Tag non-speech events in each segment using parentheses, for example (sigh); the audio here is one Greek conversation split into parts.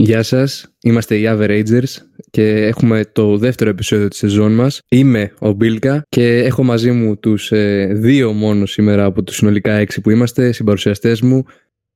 Γεια σας, είμαστε οι Averagers και έχουμε το δεύτερο επεισόδιο της σεζόν μας. Είμαι ο Μπίλκα και έχω μαζί μου τους ε, δύο μόνο σήμερα από τους συνολικά έξι που είμαστε, συμπαρουσιαστές μου,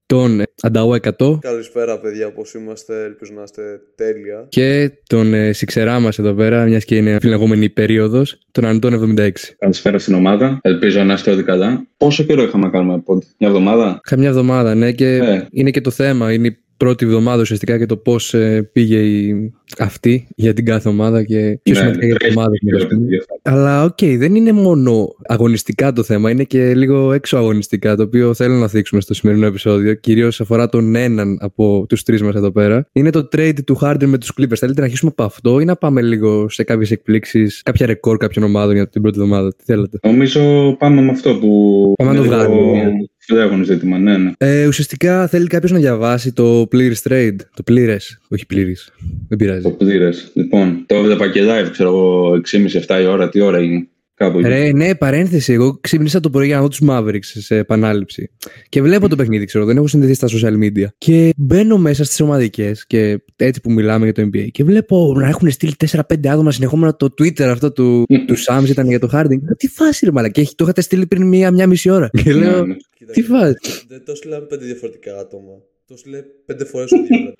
τον Ανταό 100 Καλησπέρα παιδιά, πώς είμαστε, ελπίζω να είστε τέλεια. και τον ε, Σιξερά μας εδώ πέρα, μιας και είναι φιλεγόμενη περίοδος, τον Αντών 76. Καλησπέρα στην ομάδα. Ελπίζω να είστε όλοι καλά. Πόσο καιρό είχαμε να κάνουμε πόντι, μια εβδομάδα; Καμιά εβδομάδα, ναι, και Ε. είναι και το θέμα. Είναι η πρώτη εβδομάδα ουσιαστικά και το πώς πήγε η... αυτή για την κάθε ομάδα και πιο Ναι, σημαντικά για την τρέχει ομάδα. και μας, ας όλα πούμε. παιδιά. Αλλά οκ, δεν είναι μόνο αγωνιστικά το θέμα, είναι και λίγο έξω αγωνιστικά, το οποίο θέλω να θίξουμε στο σημερινό επεισόδιο. Κυρίως αφορά τον έναν από τους τρεις μας εδώ πέρα. Είναι το trade του Harden με τους Clippers. Θέλετε να αρχίσουμε από αυτό ή να πάμε λίγο σε κάποιες εκπλήξεις, κάποια ρεκόρ κάποιων ομάδων για την πρώτη εβδομάδα; Τι θέλετε; Νομίζω πάμε με αυτό που. Πάμε να το είναι λίγο βγάλουμε. Φλέγον ζήτημα, ναι, ναι. Ε, ουσιαστικά θέλει κάποιος να διαβάσει το πλήρης trade. Το πλήρες, όχι πλήρης. Δεν πειράζει. Το πλήρες. Λοιπόν, το έβλεπα και live, ξέρω εγώ, 6,5-7 η ώρα. Τι ώρα είναι. Κάπου εκεί. Ρε, ναι, παρένθεση. Εγώ ξύπνησα το πρωί για να δω τους Mavericks σε επανάληψη. Και βλέπω το παιχνίδι, ξέρω, δεν έχω συνδεθεί στα social media. Και μπαίνω μέσα στις ομαδικές και έτσι που μιλάμε για το NBA. Και βλέπω να έχουν στείλει 4-5 άτομα συνεχόμενα το Twitter αυτό του, (laughs) του Sams ήταν για το Harding. Τι φάση, ρε μαλακά. Και έχει- το είχατε στείλει πριν μία, μία μισή ώρα. Και Ναι, λέω, ναι. Κοίτα, τι φάση. Δεν το στείλαμε πέντε διαφορετικά άτομα. Το στείλε πέντε φορές ο δύο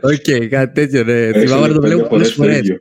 (laughs) Οκ, κάτι τέτοιο, ρε. Έξω Θυμάμαι να το πέντε βλέπω πολλές φορές το φορές.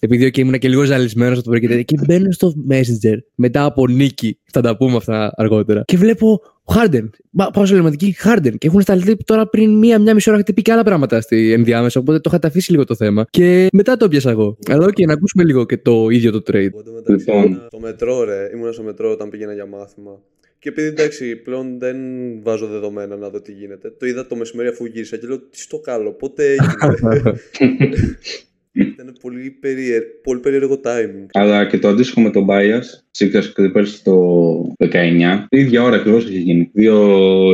Ίδιο. Επειδή και ήμουν και λίγο ζαλισμένος από το πρωί και τέτοια. Και μπαίνω στο Messenger μετά από νίκη. Θα τα πούμε αυτά αργότερα. Και βλέπω Harden. Μα, Πάω σε λεωματική Harden. Και έχουν σταλεί τώρα πριν μία-μία μισή ώρα. Έχετε πει και άλλα πράγματα στη ενδιάμεσα. Οπότε το είχατε αφήσει λίγο το θέμα. Και μετά το πιάσα εγώ. Αλλά οκ, να ακούσουμε λίγο και το ίδιο το trade. Οπότε μεταξύ Λοιπόν. ήμουνα στο μετρό, ρε. Ήμουνα στο μετρό όταν πήγαινα για μάθημα. Και επειδή εντάξει, πλέον δεν βάζω δεδομένα να δω τι γίνεται. Το είδα το μεσημέρι αφού γύρισα και λέω τι στο καλό, πότε έγινε; (laughs) (laughs) (laughs) Ήταν πολύ, περίεργο, πολύ περίεργο timing. Αλλά και το αντίστοιχο με τον Bias, Sixers Clippers το 19, η ίδια ώρα ακριβώς έχει γίνει. Δύο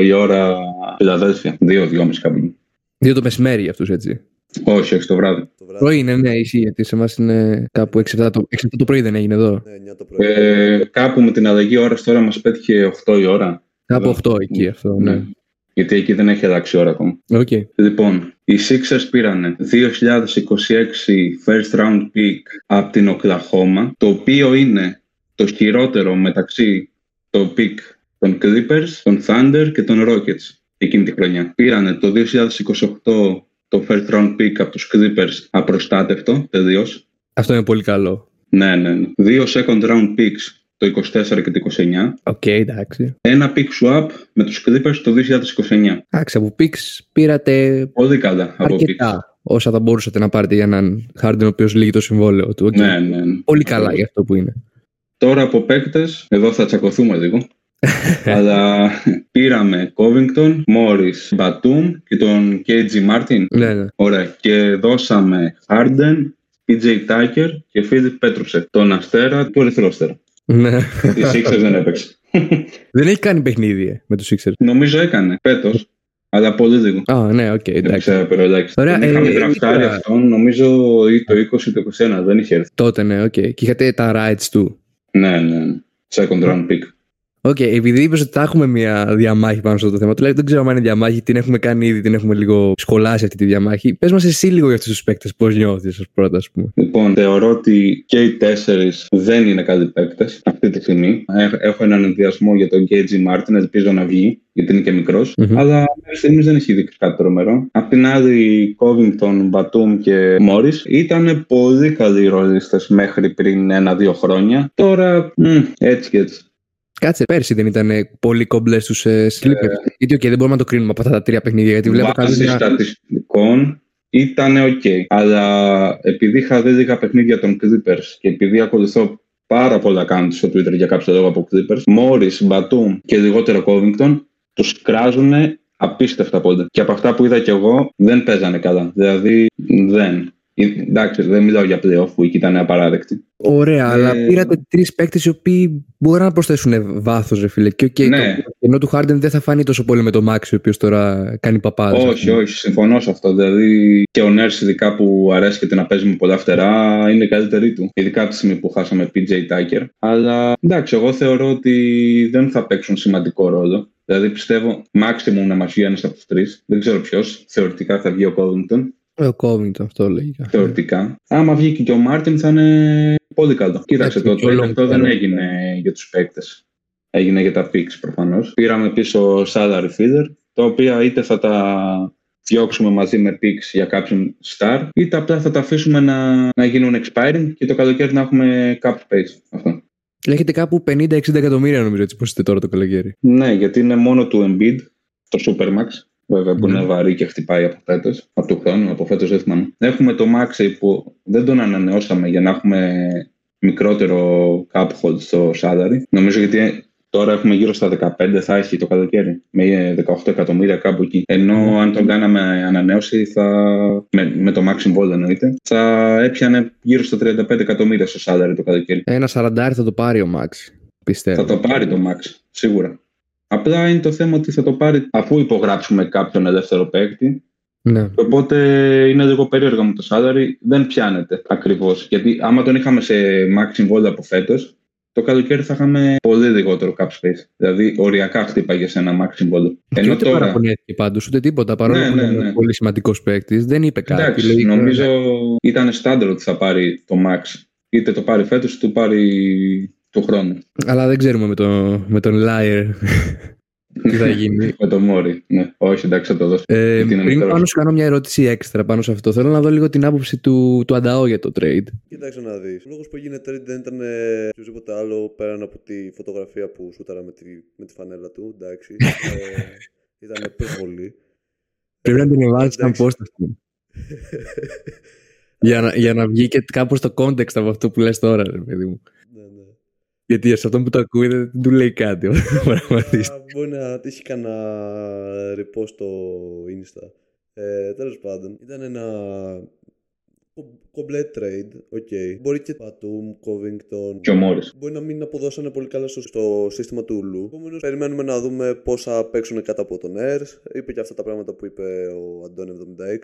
η ώρα Φιλαδέλφια. Δύο, δυόμιση κάπου. εκεί. Δύο το μεσημέρι για αυτούς έτσι. Όχι, όχι το βράδυ. Το βράδυ. Πρωί είναι, ναι, ισχύει. Γιατί σε εμάς είναι κάπου 6-7 το, 6-7 το πρωί δεν έγινε εδώ. Ναι, 9 το πρωί. Ε, κάπου με την αλλαγή ώρας τώρα μας πέτυχε 8 η ώρα. Κάπου 8 εκεί αυτό, ναι. Γιατί εκεί δεν έχει αλλάξει η ώρα ακόμα. Οκ. Λοιπόν, οι Sixers πήραν 2026 first round pick από την Οκλαχώμα, το οποίο είναι το χειρότερο μεταξύ το pick των Clippers, των Thunder και των Rockets εκείνη τη χρονιά. Πήραν το 2028 το first round pick από τους Clippers απροστάτευτο, τελείως. Αυτό είναι πολύ καλό. Ναι, ναι, ναι. Δύο second round picks το 24 και το 29. Οκ, εντάξει. Ένα pick swap με τους Clippers το 2029. Εντάξει, από picks πήρατε Πολύ καλά από pick. αρκετά όσα θα μπορούσατε να πάρετε για έναν Harden ο οποίος λήγει το συμβόλαιο του. Οκ. Ναι, ναι, ναι. Πολύ καλά για αυτό που είναι. Τώρα από παίκτες, εδώ θα τσακωθούμε λίγο. (laughs) αλλά πήραμε Covington, Morris, Batum και τον KJ Martin. Ναι, ναι. Ωραία. Και δώσαμε Harden, PJ Tucker και Philip Petrusev. Τον αστέρα του Ερυθρού Αστέρα. Ναι. Η Sixers δεν έπαιξε. Δεν έχει κάνει παιχνίδι ε, με τους Sixers. Νομίζω έκανε φέτος, αλλά πολύ λίγο. Α, ναι, οκ, Δεν εντάξει. ξέρω, pero ελάχιστα. Ωραία, Τον είχαμε ε, ντραφτάρει τώρα- αυτόν, νομίζω ή το 20 ή το 21, δεν είχε έρθει. Τότε, ναι, οκ. Και είχατε τα rights του. Ναι, ναι. ναι. Second round pick. OK, επειδή είπες ότι θα έχουμε μια διαμάχη πάνω σε αυτό το θέμα, τουλάχιστον δεν ξέρω αν είναι διαμάχη, την έχουμε κάνει ήδη, την έχουμε λίγο σχολιάσει αυτή τη διαμάχη. Πες μας εσύ λίγο για αυτούς τους παίκτες, πώς νιώθεις ως πρώτα, ας πούμε. Λοιπόν, θεωρώ ότι και οι τέσσερις δεν είναι καλοί παίκτες αυτή τη στιγμή. Έχ- Έχω έναν ενδοιασμό για τον KJ Martin, ελπίζω να βγει, γιατί είναι και μικρός. Μμμ. Αλλά μέχρι στιγμής δεν έχει δείξει κάτι τρομερό. Απ' την άλλη, Covington, Batum και Morris ήταν πολύ καλοί ρολίστες μέχρι πριν ένα-δύο χρόνια. Τώρα, μ, έτσι και έτσι. Κάτσε, πέρσι δεν ήταν πολύ κομπλέ στους ε, Clippers. Γιατί, οκ, δεν μπορούμε να το κρίνουμε από αυτά τα τρία παιχνίδια. Γιατί βλέπω Βάσει καλή. στατιστικών ήταν ok. Αλλά επειδή είχα δει λίγα παιχνίδια των Clippers και επειδή ακολουθώ πάρα πολλά accounts στο Twitter για κάποιο λόγο από Clippers, Morris, Batum και λιγότερο Covington τους κράζουν απίστευτα πάντα. Και από αυτά που είδα κι εγώ δεν παίζανε καλά. Δηλαδή δεν. Ε, Εντάξει, δεν μιλάω για playoff που εκεί ήταν απαράδεκτοι. Ωραία, Ε, αλλά πήρατε τρεις παίκτες οι οποίοι μπορεί να προσθέσουν βάθος, ρε φίλε. Και okay, Ναι. το ενώ του Harden δεν θα φανεί τόσο πολύ με το Max, ο οποίος τώρα κάνει παπάδες. όχι, όχι, συμφωνώ σε αυτό. Δηλαδή και ο Νέρς ειδικά που αρέσκεται να παίζει με πολλά φτερά είναι η καλύτερη του. Ειδικά από τη στιγμή που χάσαμε PJ Tucker. Αλλά εντάξει, εγώ θεωρώ ότι δεν θα παίξουν σημαντικό ρόλο. Δηλαδή πιστεύω maximum να μας βγει ένα από τους τρεις. Δεν ξέρω ποιος. Θεωρητικά θα βγει ο Covington. Ε, Ο Covington αυτό λέγεται. Θεωρητικά. Άμα βγει και ο Μάρτιν θα είναι πολύ καλό. Κοίταξε, Έτσι, το και ο trade Long αυτό δεν Term. έγινε για τους παίκτες. Έγινε για τα picks προφανώς. Πήραμε πίσω salary feeder, τα οποία είτε θα τα διώξουμε μαζί με picks για κάποιον star, είτε απλά θα τα αφήσουμε να, να γίνουν expiring και το καλοκαίρι να έχουμε cap space. Αυτό. Έχετε κάπου 50-60 εκατομμύρια νομίζω έτσι πως είστε τώρα το καλοκαίρι. Ναι, γιατί είναι μόνο του Embiid, το Supermax, βέβαια που Ναι. είναι βαρύ και χτυπάει από φέτος, από του χρόνου, από φέτος δεν θυμάμαι. Έχουμε το Maxi που δεν τον ανανεώσαμε για να έχουμε μικρότερο cap hold στο salary. Νομίζω γιατί τώρα έχουμε γύρω στα 15, θα έχει το καλοκαίρι, με 18 εκατομμύρια κάπου εκεί. Ενώ αν τον κάναμε ανανέωση, θα, με, με το Max συμβόλαιο εννοείται, θα έπιανε γύρω στα 35 εκατομμύρια στο salary το καλοκαίρι. Ένα 40 θα το πάρει ο Μάξ. Πιστεύω. Θα το πάρει το Max, σίγουρα. Απλά είναι το θέμα ότι θα το πάρει αφού υπογράψουμε κάποιον ελεύθερο παίκτη. Ναι. Οπότε είναι λίγο περίεργο με το salary. Δεν πιάνεται ακριβώς. Γιατί άμα τον είχαμε σε max συμβόλαιο από φέτος, το καλοκαίρι θα είχαμε πολύ λιγότερο cap space. Δηλαδή οριακά χτύπαγε σε ένα max συμβόλαιο. Και Ενώ ούτε τώρα. παραπονέθηκε πάντως, ούτε τίποτα. Παρόλο Ναι, που ναι, είναι ναι. πολύ σημαντικός παίκτης, δεν είπε κάτι. Εντάξει, Λέει, νομίζω ήταν στάνταρ ότι θα πάρει το max. Είτε το πάρει φέτος, είτε το πάρει του χρόνου. Αλλά δεν ξέρουμε με, το, με τον Liar (laughs) τι θα γίνει. Με το Μόρι. Ναι, όχι, εντάξει, θα το δώσω. Ε, Γιατί είναι πριν μικρός. πάνω σου κάνω μια ερώτηση έξτρα πάνω σε αυτό, θέλω να δω λίγο την άποψη του, του Ανταό για το trade. Κοίταξε να δεις. Ο λόγος που έγινε trade δεν ήταν ε, οποιοδήποτε άλλο πέραν από τη φωτογραφία που σούταρα με τη, με τη φανέλα του. Εντάξει. ε, (laughs) ήταν προσβολή. Πρέπει να την βάλει σαν εντάξει. απόσταση. για, να, για να βγει και κάπως το context από αυτό που λες τώρα, ρε παιδί μου. Ναι, ναι. Γιατί σε αυτόν που το ακούει δεν του λέει κάτι. ο (laughs) πραγματής. Α, Μπορεί να τύχει κανένα ρεπό στο Insta. Ε, Τέλος πάντων, ήταν ένα κομπλέ trade. Οκ. Μπορεί και Πατούμ, Covington. Και ο Μόρι. Μπορεί να μην αποδώσανε πολύ καλά στο, στο σύστημα του Λου. Επομένως, περιμένουμε να δούμε πώ θα παίξουν κάτω από τον Air. Είπε και αυτά τα πράγματα που είπε ο Αντώνη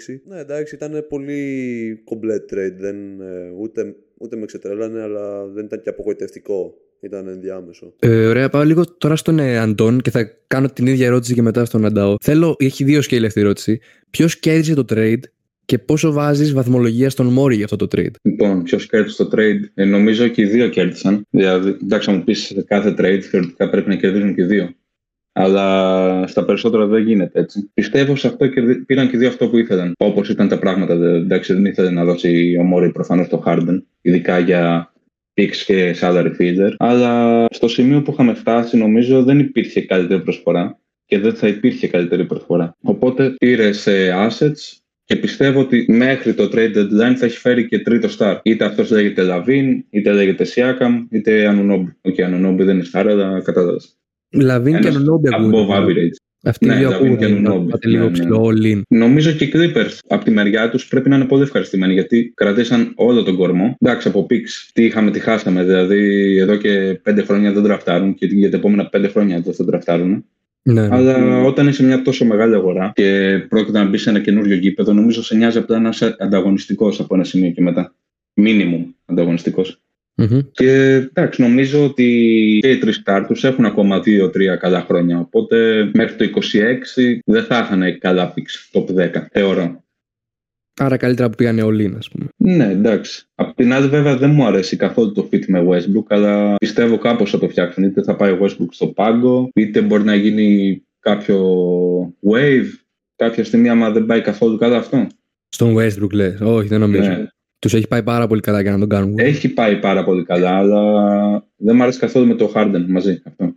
76. Ναι, εντάξει, ήταν πολύ κομπλέ trade. Δεν, ε, ούτε, ούτε με ξετρέλανε, αλλά δεν ήταν και απογοητευτικό. Ήταν ενδιάμεσο. Ε, ωραία, πάω λίγο τώρα στον ε, Αντών και θα κάνω την ίδια ερώτηση και μετά στον Ανταό. Θέλω, έχει δύο σκέλη αυτή η ερώτηση. Ποιος κέρδισε το trade και πόσο βάζεις βαθμολογία στον Μόρι για αυτό το trade; Λοιπόν, ποιος κέρδισε το trade, ε, νομίζω και οι δύο κέρδισαν. Δηλαδή, εντάξει, να μου πεις σε κάθε trade θεωρητικά πρέπει να κερδίζουν και οι δύο. Αλλά στα περισσότερα δεν γίνεται έτσι. Πιστεύω σε αυτό κερδί- πήραν και οι δύο αυτό που ήθελαν. Όπως ήταν τα πράγματα. Δε- Εντάξει, δεν ήθελε να δώσει ο Morey προφανώς το Harden, ειδικά για picks και salary filler. Αλλά στο σημείο που είχαμε φτάσει, νομίζω δεν υπήρχε καλύτερη προσφορά και δεν θα υπήρχε καλύτερη προσφορά. Οπότε πήρε σε assets και πιστεύω ότι μέχρι το trade deadline θα έχει φέρει και τρίτο star. Είτε αυτός λέγεται LaVine, είτε λέγεται Siakam, είτε Anunobi. OK, okay, Anunobi δεν είναι star, αλλά κατάλαβες. LaVine και Anunobi above average. Αυτοί οι Ναι, δύο LaVine ακούγονται. και να Anunobi. Πάτε λίγο Ναι, ναι. ψιλο all in. Νομίζω και οι Clippers από τη μεριά τους πρέπει να είναι πολύ ευχαριστημένοι γιατί κρατήσαν όλο τον κορμό. Εντάξει, από picks τι είχαμε, τι χάσαμε. Δηλαδή, εδώ και πέντε χρόνια δεν ντραφτάρουν και για τα επόμενα πέντε χρόνια δεν θα ντραφτάρουν. Ναι, ναι. Αλλά όταν είσαι μια τόσο μεγάλη αγορά και πρόκειται να μπεις σε ένα καινούριο γήπεδο, νομίζω σε νοιάζει απλά να είσαι ανταγωνιστικός από ένα σημείο και μετά. Μίνιμουμ ανταγωνιστικός. Μμμ. Και εντάξει, νομίζω ότι και οι τρεις κάρτου έχουν ακόμα 2-3 καλά χρόνια. Οπότε μέχρι το 26 δεν θα είχαν καλά πίξ top 10, θεωρώ. Άρα καλύτερα που πήγανε all in, ας πούμε. Ναι, εντάξει. Απ' την άλλη, βέβαια, δεν μου αρέσει καθόλου το fit με Westbrook, αλλά πιστεύω κάπως θα το φτιάξουν. Είτε θα πάει ο Westbrook στο πάγκο, είτε μπορεί να γίνει κάποιο wave κάποια στιγμή, άμα δεν πάει καθόλου καλά αυτό. Στον Westbrook λες. Όχι, δεν νομίζω. Ναι. Τους έχει πάει πάρα πολύ καλά για να τον κάνουν. Έχει πάει πάρα πολύ καλά, αλλά δεν μου αρέσει καθόλου με το Harden μαζί αυτό.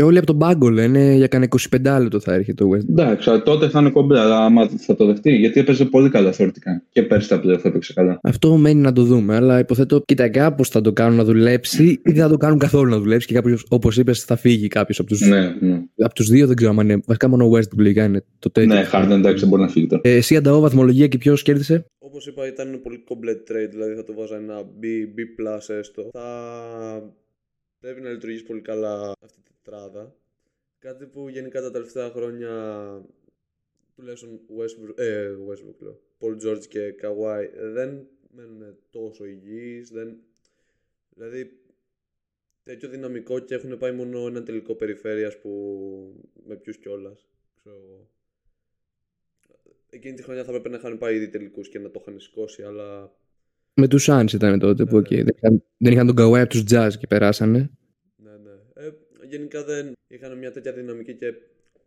Ε, όλοι από τον πάγκο λένε για κανένα 25 λεπτό θα έρχεται το Westbrook. Εντάξει, αλλά τότε θα είναι κομπλέ, αλλά άμα θα το δεχτεί, γιατί έπαιζε πολύ καλά θεωρητικά. Και πέρσι τα playoff έπαιξε καλά. Αυτό μένει να το δούμε, αλλά υποθέτω, κοίτα κάπω θα το κάνουν να δουλέψει ή δεν θα το κάνουν καθόλου να δουλέψει και κάποιος, όπως είπες, θα φύγει κάποιος από του Ναι, ναι. από τους δύο. Δεν ξέρω αν είναι. Βασικά μόνο ο Westbrook λογικά είναι το τέτοιο. Ναι, Harden εντάξει, δεν μπορεί να φύγει τώρα. Ε, εσύ ανταώ βαθμολογία και ποιος κέρδισε; Όπως είπα, ήταν ένα πολύ complete trade, δηλαδή θα το βάζα ένα B, B plus έστω. Θα πρέπει να λειτουργήσει πολύ καλά αυτή τη τετράδα. Κάτι που γενικά τα τελευταία χρόνια τουλάχιστον Westbrook, ε, Westbrook λέω, Paul George και Kawhi δεν μένουν τόσο υγιείς, δεν... δηλαδή τέτοιο δυναμικό και έχουν πάει μόνο ένα τελικό περιφέρειας που με ποιους κιόλας. Εκείνη τη χρονιά θα έπρεπε να είχαν πάει ήδη τελικούς και να το είχαν σηκώσει, αλλά. Με τους Suns ήταν τότε που okay, δεν, είχαν, δεν είχαν τον Kawhi από τους Jazz και περάσανε. Ναι, ναι. Ε, γενικά δεν είχαν μια τέτοια δυναμική και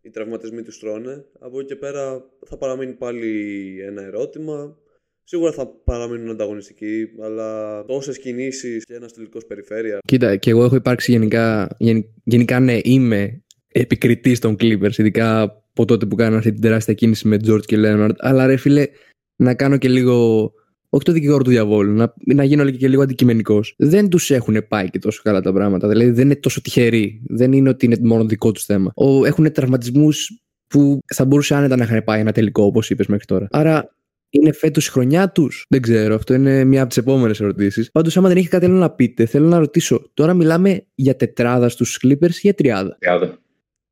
οι τραυματισμοί τους τρώνε. Από εκεί και πέρα θα παραμείνει πάλι ένα ερώτημα. Σίγουρα θα παραμείνουν ανταγωνιστικοί, αλλά τόσε κινήσεις και ένας τελικός περιφέρεια. Κοίτα, και εγώ έχω υπάρξει γενικά. Γεν, γενικά, ναι, είμαι επικριτής των Clippers, ειδικά από τότε που κάνανε αυτή την τεράστια κίνηση με George και Leonard. Αλλά ρε φίλε, να κάνω και λίγο. Όχι το δικηγόρο του διαβόλου, να, να γίνω και λίγο αντικειμενικός. Δεν τους έχουν πάει και τόσο καλά τα πράγματα. Δηλαδή δεν είναι τόσο τυχεροί. Δεν είναι ότι είναι μόνο δικό τους θέμα. Έχουν τραυματισμούς που θα μπορούσε άνετα να είχαν πάει ένα τελικό, όπως είπες μέχρι τώρα. Άρα είναι φέτος η χρονιά τους. Δεν ξέρω, αυτό είναι μια από τις επόμενες ερωτήσεις. Πάντως, άμα δεν έχει κάτι άλλο να πείτε, θέλω να ρωτήσω. Τώρα μιλάμε για τετράδα στους Clippers ή για τριάδα; Τριάδα.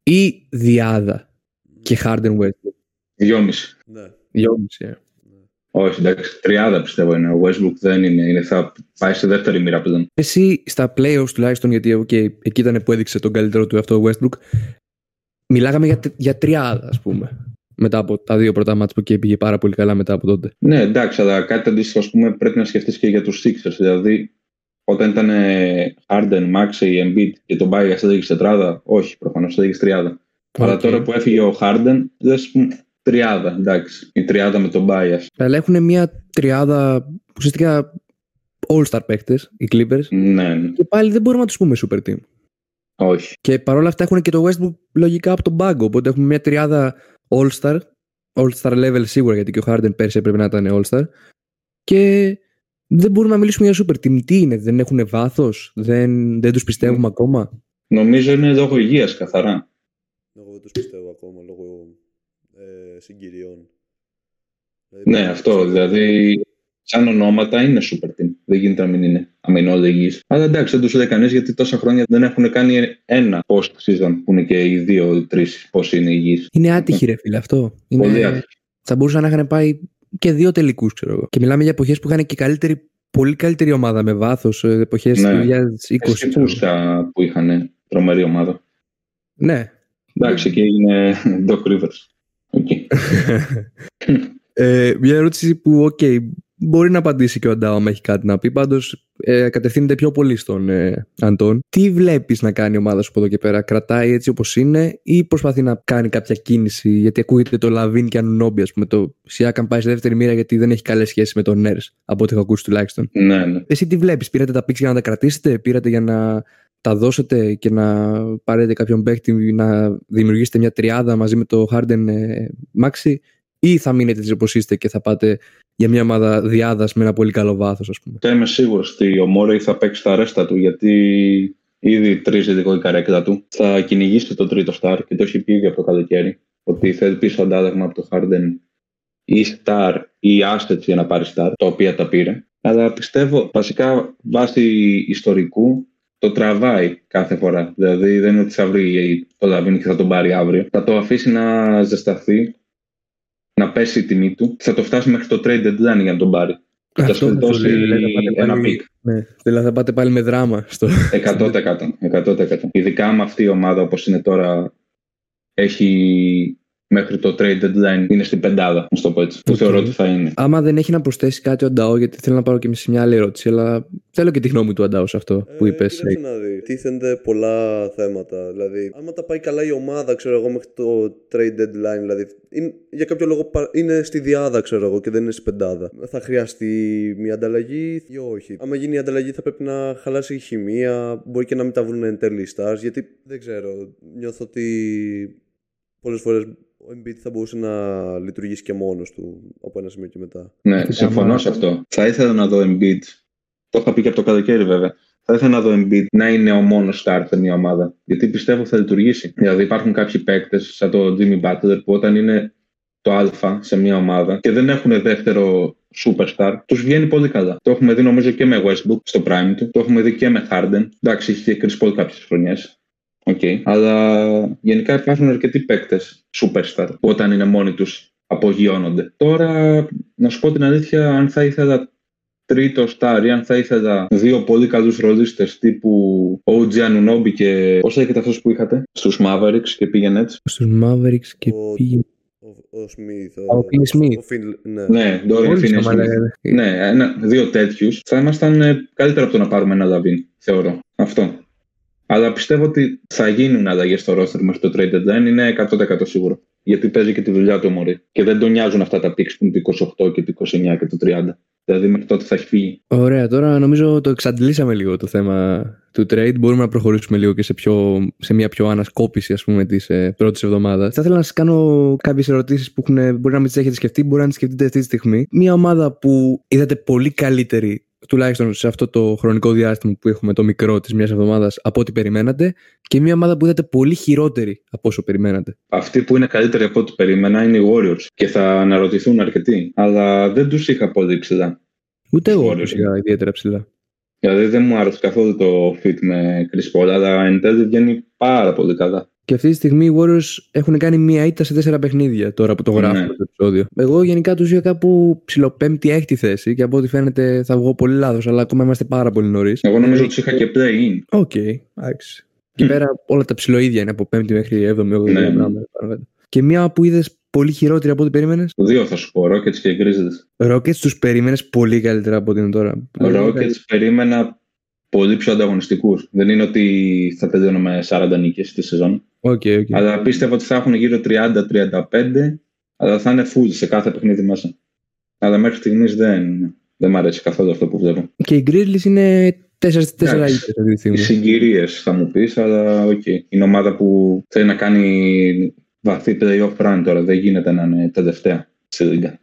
Ή διάδα και Harden Westbrook; Δυόμιση. Ναι. Δυόμιση, ε. Όχι, εντάξει, τριάδα πιστεύω είναι. Ο Westbrook δεν είναι, είναι θα πάει σε δεύτερη μοίρα πλέον. Εσύ στα playoffs τουλάχιστον, γιατί okay, εκεί ήταν που έδειξε τον καλύτερο του αυτό ο Westbrook, μιλάγαμε για, για τριάδα, ας πούμε μετά από τα δύο πρώτα μάτια που και πήγε πάρα πολύ καλά μετά από τότε. Ναι, εντάξει, αλλά κάτι αντίστοιχο ας πούμε, πρέπει να σκεφτείς και για τους Sixers. Δηλαδή, όταν ήταν Harden, Maxey, Embiid και τον Bias έδειξε τετράδα, όχι, προφανώς έδειξε τριάδα. Okay. Αλλά τώρα που έφυγε ο Harden, δεν τριάδα, εντάξει. Η τριάδα με τον Bias. Αλλά έχουν μια τριάδα ουσιαστικά all-star παίκτες, οι Clippers. Ναι, ναι. Και πάλι δεν μπορούμε να τους πούμε super team. Όχι. Και παρόλα αυτά έχουν και το Westbrook λογικά από τον πάγκο. Οπότε έχουμε μια τριάδα All-Star. All-Star level σίγουρα γιατί και ο Harden πέρσι έπρεπε να ήταν All-Star. Και δεν μπορούμε να μιλήσουμε για super team. Τι είναι, δεν έχουν βάθος, δεν, δεν τους πιστεύουμε mm. ακόμα; Νομίζω είναι λόγω υγείας καθαρά. Εγώ δεν τους πιστεύω ακόμα λόγω ε, συγκυριών. Ναι, αυτό. Δηλαδή σαν ονόματα είναι super team. Δεν γίνεται να μην είναι. Αν είναι όλοι υγιεί. Αλλά εντάξει, δεν τους λέει κανείς γιατί τόσα χρόνια δεν έχουν κάνει ένα post season που είναι και οι δύο-τρει πώς είναι υγιείς. Είναι άτυχη, ρε φίλε αυτό. Είναι... Πολύ άτυχη. Θα μπορούσαν να είχαν πάει και δύο τελικούς, ξέρω εγώ. Και μιλάμε για εποχές που είχαν και καλύτερη, πολύ καλύτερη ομάδα με βάθος. Ε, εποχές ναι. 2020. Και Φούσκα που είχαν τρομερή ομάδα. Ναι. Εντάξει, και είναι Doc Rivers. Okay. ε, μια ερώτηση που, OK, okay, Μπορεί να απαντήσει και ο Αντάο έχει κάτι να πει. Πάντως ε, κατευθύνεται πιο πολύ στον ε, Αντών. Τι βλέπεις να κάνει η ομάδα σου από εδώ και πέρα, Κρατάει έτσι όπως είναι ή προσπαθεί να κάνει κάποια κίνηση; Γιατί ακούγεται το LaVine και Anunobi, ας πούμε. Το Siakam πάει σε δεύτερη μοίρα γιατί δεν έχει καλές σχέσεις με τον Nurse. Από ό,τι έχω ακούσει τουλάχιστον. Ναι, ναι. Εσύ τι βλέπεις, πήρατε τα picks για να τα κρατήσετε, πήρατε για να τα δώσετε και να πάρετε κάποιον παίχτη να δημιουργήσετε μια τριάδα μαζί με το Harden ε, Maxi ή θα μείνετε έτσι όπως είστε και θα πάτε για μια ομάδα διάδας με ένα πολύ καλό βάθος, ας πούμε; Και είμαι σίγουρος ότι ο Μόρεϊ θα παίξει τα ρέστα του γιατί ήδη τρίζει λίγο η καρέκλα του. Θα κυνηγήσει το τρίτο στάρ και το έχει πει ήδη από το καλοκαίρι. Ότι θέλει πίσω αντάλλαγμα από το Harden ή Star ή Assets για να πάρει Star, τα οποία τα πήρε. Αλλά πιστεύω βασικά βάσει ιστορικά το τραβάει κάθε φορά. Δηλαδή δεν είναι ότι θα βρει το LaVine και θα τον πάρει αύριο. Θα το αφήσει να ζεσταθεί να πέσει η τιμή του, θα το φτάσει μέχρι το trade deadline για να τον πάρει. Θα σου δώσει ένα pick. Ναι, δηλαδή θα πάτε πάλι με δράμα στο. 100%, 100%. Ειδικά με αυτή η ομάδα όπως είναι τώρα έχει μέχρι το trade deadline είναι στην πεντάδα, να το πω έτσι. Που θεωρώ ότι θα είναι. Άμα δεν έχει να προσθέσει κάτι ο Νταό, γιατί θέλω να πάρω και σε μια άλλη ερώτηση, αλλά θέλω και τη γνώμη του Αντάου σε αυτό που είπες. Ε, να δει. Τίθενται πολλά θέματα. Δηλαδή, άμα τα πάει καλά η ομάδα, ξέρω εγώ, μέχρι το trade deadline, δηλαδή, είναι, για κάποιο λόγο είναι στη διάδα, ξέρω εγώ, και δεν είναι στη πεντάδα. Θα χρειαστεί μια ανταλλαγή ή όχι; Άμα γίνει η ανταλλαγή, θα πρέπει να χαλάσει η χημεία. Μπορεί και να μην τα βρουν εν τέλει stars, γιατί δεν ξέρω. Νιώθω ότι πολλές φορές ο Embiid θα μπορούσε να λειτουργήσει και μόνος του από ένα σημείο και μετά. Ναι, συμφωνώ σε αυτό. Θα ήθελα να δω Embiid. Το είχα πει και από το καλοκαίρι βέβαια. Θα ήθελα να δω Embiid να είναι ο μόνος starter μια ομάδα. Γιατί πιστεύω θα λειτουργήσει. Δηλαδή υπάρχουν κάποιοι παίκτες, σαν το Jimmy Butler, που όταν είναι το Α σε μια ομάδα και δεν έχουν δεύτερο superstar, τους βγαίνει πολύ καλά. Το έχουμε δει νομίζω και με Westbrook στο prime του, το έχουμε δει και με Harden. Εντάξει, είχε και Chris Paul κάποιες χρονιές. Okay. Αλλά γενικά υπάρχουν αρκετοί παίκτες superstar που όταν είναι μόνοι τους απογειώνονται. Τώρα, να σου πω την αλήθεια, αν θα ήθελα τρίτο star ή αν θα ήθελα δύο πολύ καλούς ρολίστες τύπου OG Anunobi και πώς λέγεται αυτός που είχατε; Στους Mavericks και πήγαινε έτσι. Στους Mavericks και Ο- πήγε... Ο, ο Σμιθ. Ο Finney Smith. Ο Φιν, ναι. Ναι, Dorian Όλοι Finney άμα Smith. λέγανε. Ναι, ένα, δύο τέτοιους θα ήμασταν ε, καλύτερα από το να πάρουμε ένα Λαβίν, θεωρώ. Αυτό. Αλλά πιστεύω ότι θα γίνουν αλλαγές στο roster μέχρι το trade deadline, είναι 100% σίγουρο. Γιατί παίζει και τη δουλειά του ο Μωρή. Και δεν τον νοιάζουν αυτά τα picks που είναι το 28 και το 29 και το 30. Δηλαδή μέχρι τότε θα έχει φύγει. Ωραία, τώρα νομίζω το εξαντλήσαμε λίγο το θέμα του trade. Μπορούμε να προχωρήσουμε λίγο και σε, πιο, σε μια πιο ανασκόπηση ας πούμε της ε, πρώτης εβδομάδας. Θα ήθελα να σας κάνω κάποιες ερωτήσεις που έχουν, μπορεί να μην τις έχετε σκεφτεί, μπορεί να τις σκεφτείτε αυτή τη στιγμή. Μια ομάδα που είδατε πολύ καλύτερη τουλάχιστον σε αυτό το χρονικό διάστημα που έχουμε το μικρό της μιας εβδομάδας από ό,τι περιμένατε και μια ομάδα που είδατε πολύ χειρότερη από όσο περιμένατε. Αυτοί που είναι καλύτεροι από ό,τι περίμενα είναι οι Warriors και θα αναρωτηθούν αρκετοί. Αλλά δεν τους είχα πολύ ψηλά. Ούτε εγώ Warriors. τους είχα ιδιαίτερα ψηλά. Δηλαδή δεν μου άρεσε καθόλου το fit με Chris Paul, αλλά εν τέλει βγαίνει πάρα πολύ καλά. Και αυτή τη στιγμή οι Warriors έχουν κάνει μία ήττα σε τέσσερα παιχνίδια τώρα που το γράφουμε Ναι. το επεισόδιο. Εγώ γενικά τους είχα κάπου ψιλοπέμπτη έκτη θέση και από ό,τι φαίνεται θα βγω πολύ λάθος, αλλά ακόμα είμαστε πάρα πολύ νωρίς. Εγώ νομίζω ότι τους είχα και play-in. OK, εντάξει. Εκεί πέρα όλα τα ψιλοίδια είναι από πέμπτη μέχρι έβδομη, όγδοη. Ναι, ναι. πράγμα, πάνω κάτω. Και μία που είδες πολύ χειρότερη από ό,τι περίμενες; Δύο θα σου πω, Rockets και Grizzlies. Rockets τους περίμενες πολύ καλύτερα από ό,τι είναι τώρα. Rockets περίμενα πολύ πιο ανταγωνιστικούς. Δεν είναι ότι θα τελειώνανε με 40 νίκες στη σεζόν. OK, OK. Αλλά πίστευα ότι θα έχουν γύρω 30-35, αλλά θα είναι full σε κάθε παιχνίδι μέσα. Αλλά μέχρι στιγμής δεν, δεν μ' αρέσει καθόλου αυτό που βλέπω. Και οι Grizzlies είναι 4 στις 4 Εντάξει. ήττες αυτή τη Οι στιγμή. συγκυρίες θα μου πεις, αλλά οκ. Είναι ομάδα που θέλει να κάνει βαθύ playoff run τώρα. Δεν γίνεται να είναι τελευταία στη λίγκα.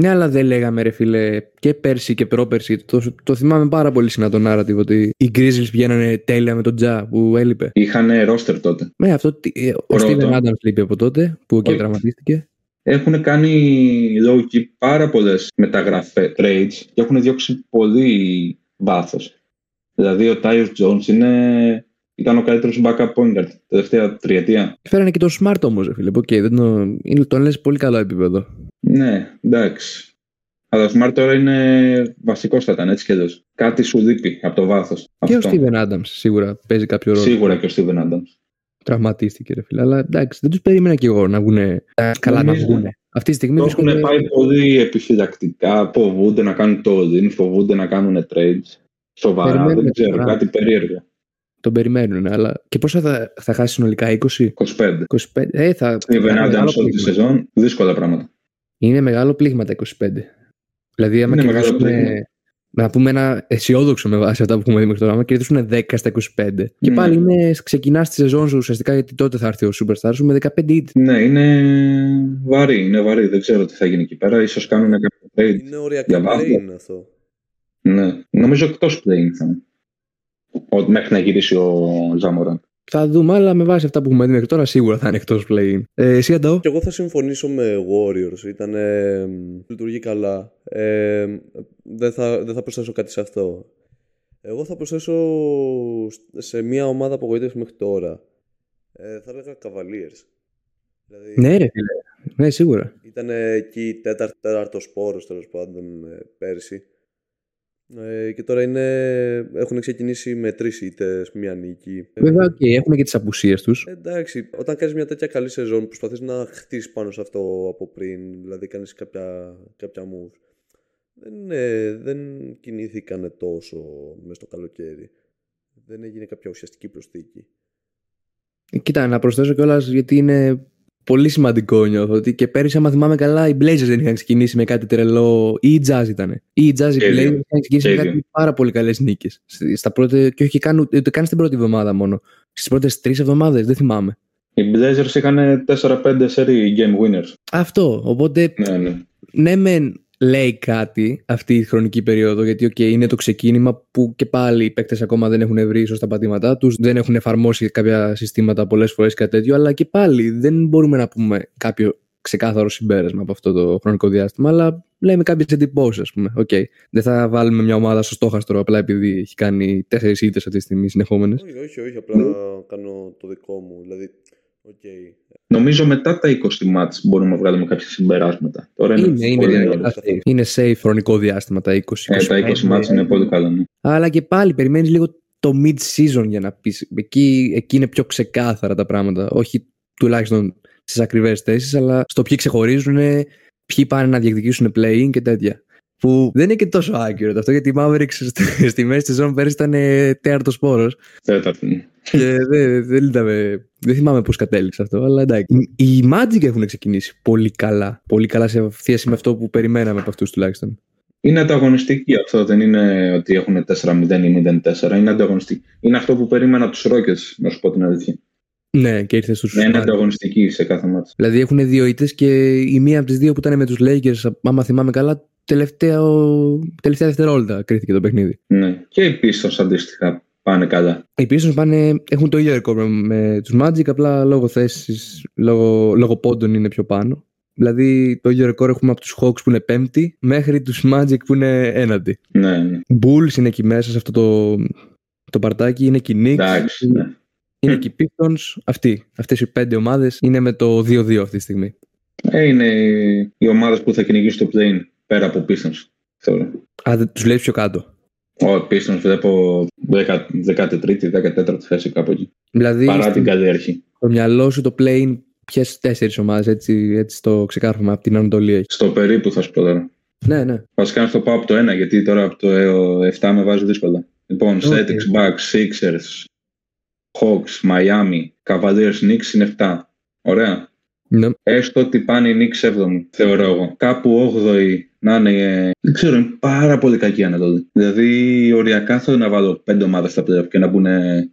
Ναι, αλλά δεν λέγαμε ρε φίλε και πέρσι και πρόπερσι. Το, το θυμάμαι πάρα πολύ συχνά το narrative ότι οι Grizzlies πηγαίνανε τέλεια με τον Ja που έλειπε. Είχαν roster τότε. Ναι, αυτό, τι- ε, ο Πρώτο. Steven Adams λείπει από τότε που και Όχι. τραυματίστηκε. Έχουν κάνει low key πάρα πολλές μεταγραφές, trades και έχουν διώξει πολύ βάθος. Δηλαδή ο Tyus Jones είναι, ήταν ο καλύτερος backup point guard τα τελευταία τριετία. Φέρανε και τον Smart όμως, ρε φίλε. που, οκ, δεν το, είναι, τον λες πολύ καλό επίπεδο. Ναι, εντάξει. Αλλά ο Smart τώρα είναι βασικός θα ήταν έτσι κι αλλιώς. Κάτι σου λείπει από το βάθος. Και ο Steven Adams σίγουρα παίζει κάποιο ρόλο. Σίγουρα και ο Steven Adams. Τραυματίστηκε, ρε φίλε. Αλλά εντάξει, δεν τους περίμενα κι εγώ να βγουν. Καλά, να Νομίζω. βγουν. Αυτή τη στιγμή Το έχουν βρίσκονται. πάει πολύ επιφυλακτικά. Φοβούνται να κάνουν το all-in, φοβούνται να κάνουν trades. Σοβαρά, Περιμένουμε δεν ξέρω, τώρα. κάτι περίεργο. Τον περιμένουν, αλλά. Και πόσα θα, θα χάσει συνολικά, 20, 25. 25. Ε, θα. Steven είναι μεγάλο Adams όλη της πλήγμα. σεζόν, δύσκολα πράγματα. Είναι μεγάλο πλήγμα τα 25. Δηλαδή, άμα Είναι μεγάλο κερδίσουν. πλήγμα. Να πούμε ένα αισιόδοξο με βάση αυτά που έχουμε δει μέχρι τώρα. Άμα κερδίσουν 10 στα 25. Και Ναι. πάλι είναι, ξεκινά τη σεζόν σου ουσιαστικά γιατί τότε θα έρθει ο Superstar σου με 15 ήττε. Ναι, είναι βαρύ, είναι βαρύ. Δεν ξέρω τι θα γίνει εκεί πέρα. Ίσως κάνουν κάποιο trade. Είναι οριακά Για βάθος. play αυτό. Ναι. Νομίζω εκτός play θα είναι. Ο- Μέχρι να γυρίσει ο Ζάμοραν. Θα δούμε, αλλά με βάση αυτά που έχουμε δει μέχρι τώρα σίγουρα θα είναι εκτός play. Ε, εσύ, Αντάω. Και εγώ θα συμφωνήσω με Warriors. Ήταν. Ε, λειτουργεί καλά. Ε, δεν, θα, δεν θα προσθέσω κάτι σε αυτό. Εγώ θα προσθέσω σε μια ομάδα απογοήτευσης μέχρι τώρα. Ε, θα έλεγα Cavaliers. Δηλαδή, Ναι, ρε φίλε. Ναι, σίγουρα. Ήταν εκεί τέταρτο, τέταρτος σπόρος τέλος πάντων ε, πέρσι. Ε, και τώρα είναι, έχουν ξεκινήσει με τρεις ήττες, μία νίκη. Ε, Βέβαια, οκ, έχουν και τις απουσίες τους. Εντάξει, όταν κάνεις μια τέτοια καλή σεζόν, προσπαθείς να χτίσεις πάνω σε αυτό από πριν, δηλαδή κάνεις κάποια, κάποια moves. Δεν, ε, δεν κινήθηκαν τόσο μέσα στο καλοκαίρι. Δεν έγινε κάποια ουσιαστική προσθήκη. Κοίτα, να προσθέσω κιόλας γιατί είναι πολύ σημαντικό νιώθω ότι και πέρυσι, άμα θυμάμαι καλά, οι Blazers δεν είχαν ξεκινήσει με κάτι τρελό. ή οι Jazz ήταν. Ή οι Jazz οι Και Blazers δύο. είχαν ξεκινήσει με Και κάτι δύο. πάρα πολύ καλές νίκες. Στα πρώτα, και όχι καν, ούτε καν στην πρώτη εβδομάδα μόνο. Στις πρώτες τρεις εβδομάδες, δεν θυμάμαι. Οι Blazers είχαν 4-5 σερί game winners. Αυτό. Οπότε, Ναι, ναι. ναι, μεν λέει κάτι αυτή η χρονική περίοδο, γιατί okay, είναι το ξεκίνημα που και πάλι οι παίκτες ακόμα δεν έχουν βρει ίσω τα πατήματά τους, δεν έχουν εφαρμόσει κάποια συστήματα πολλές φορές κάτι τέτοιο, αλλά και πάλι δεν μπορούμε να πούμε κάποιο ξεκάθαρο συμπέρασμα από αυτό το χρονικό διάστημα, αλλά λέμε κάποιες εντυπώσεις, ας πούμε. Okay. Δεν θα βάλουμε μια ομάδα στο στόχαστρο απλά επειδή έχει κάνει τέσσερις ήττες αυτή τη στιγμή συνεχόμενες. Όχι, όχι, όχι, απλά κάνω το δικό μου. Δηλαδή, Okay. Νομίζω μετά τα 20 μάτς μπορούμε να βγάλουμε κάποια συμπεράσματα. Τώρα είναι, είναι, πολύ είναι, νωρίς. safe. είναι safe χρονικό διάστημα τα 20. Ε, τα 20 μάτς είναι πολύ καλά. ναι. Αλλά και πάλι περιμένεις λίγο το mid-season για να πεις. Εκεί, εκεί είναι πιο ξεκάθαρα τα πράγματα. Όχι τουλάχιστον στις ακριβές θέσεις, αλλά στο ποιοι ξεχωρίζουν, ποιοι πάνε να διεκδικήσουν play-in και τέτοια. Που δεν είναι και τόσο accurate αυτό, γιατί η Mavericks στη, (laughs) στη μέση της ζώνη πέρυσι ήταν τέταρτος πόρος. Τέταρτη. Ναι. και δεν, δεν, είδαμε- δεν θυμάμαι πώς κατέληξε αυτό, αλλά εντάξει. Οι Magic έχουν ξεκινήσει πολύ καλά. Πολύ καλά σε σχέση με αυτό που περιμέναμε από αυτούς τουλάχιστον. Είναι ανταγωνιστική αυτό, δεν είναι ότι έχουν 4-0 ή 0-4. Είναι ανταγωνιστική. Είναι αυτό που περίμενα τους Rockets, να σου πω την αλήθεια. Ναι, και ήρθε στους. Να είναι ανταγωνιστική σε κάθε μάτς. Δηλαδή έχουν δύο ήττες και η μία από τις δύο που ήταν με τους Lakers, άμα θυμάμαι καλά, τελευταία, τελευταία δευτερόλεπτα κρίθηκε το παιχνίδι. Ναι. Και οι Pistons αντίστοιχα πάνε καλά. Οι Pistons πάνε, έχουν το ίδιο ρεκόρ με, με τους Magic, απλά λόγω θέσης, λόγω, λόγω πόντων είναι πιο πάνω. Δηλαδή το ίδιο ρεκόρ έχουμε από τους Hawks που είναι πέμπτη μέχρι τους Magic που είναι έναντι. Ναι, ναι. Bulls είναι εκεί μέσα σε αυτό το, το παρτάκι, είναι και οι Knicks, Εντάξει. Ναι. είναι και οι Pistons. Αυτοί, αυτές οι πέντε ομάδες είναι με το 2-2 αυτή τη στιγμή. Ε, είναι οι ομάδε που θα κυνηγήσει το play πέρα από Pistons. Θεωρώ. Α, δεν τους λέει πιο κάτω. Ο Pistons βλέπω 13η, 14η θέση κάπου εκεί. Δηλαδή Παρά στο, την καλή αρχή. στο μυαλό σου το play ποιες τέσσερις ομάδες, έτσι, έτσι το ξεκάρφωμα από την Ανατολή έχεις; Στο περίπου θα σου πω τώρα. Ναι, ναι. Βασικά να στο πάω από το 1, γιατί τώρα από το 7 με βάζει δύσκολα. Λοιπόν, Οκ. Celtics, Bucks, Sixers, Hawks, Miami, Cavaliers, Knicks είναι 7. Ωραία. Ναι. Έστω ότι πάνε οι Knicks 7η, θεωρώ εγώ. Κάπου 8η να είναι. ε, Δεν ξέρω, είναι πάρα πολύ κακή η Ανατολή. Δηλαδή, οριακά θέλω να βάλω 5 ομάδες στα playoff και να μπουν (laughs) ε,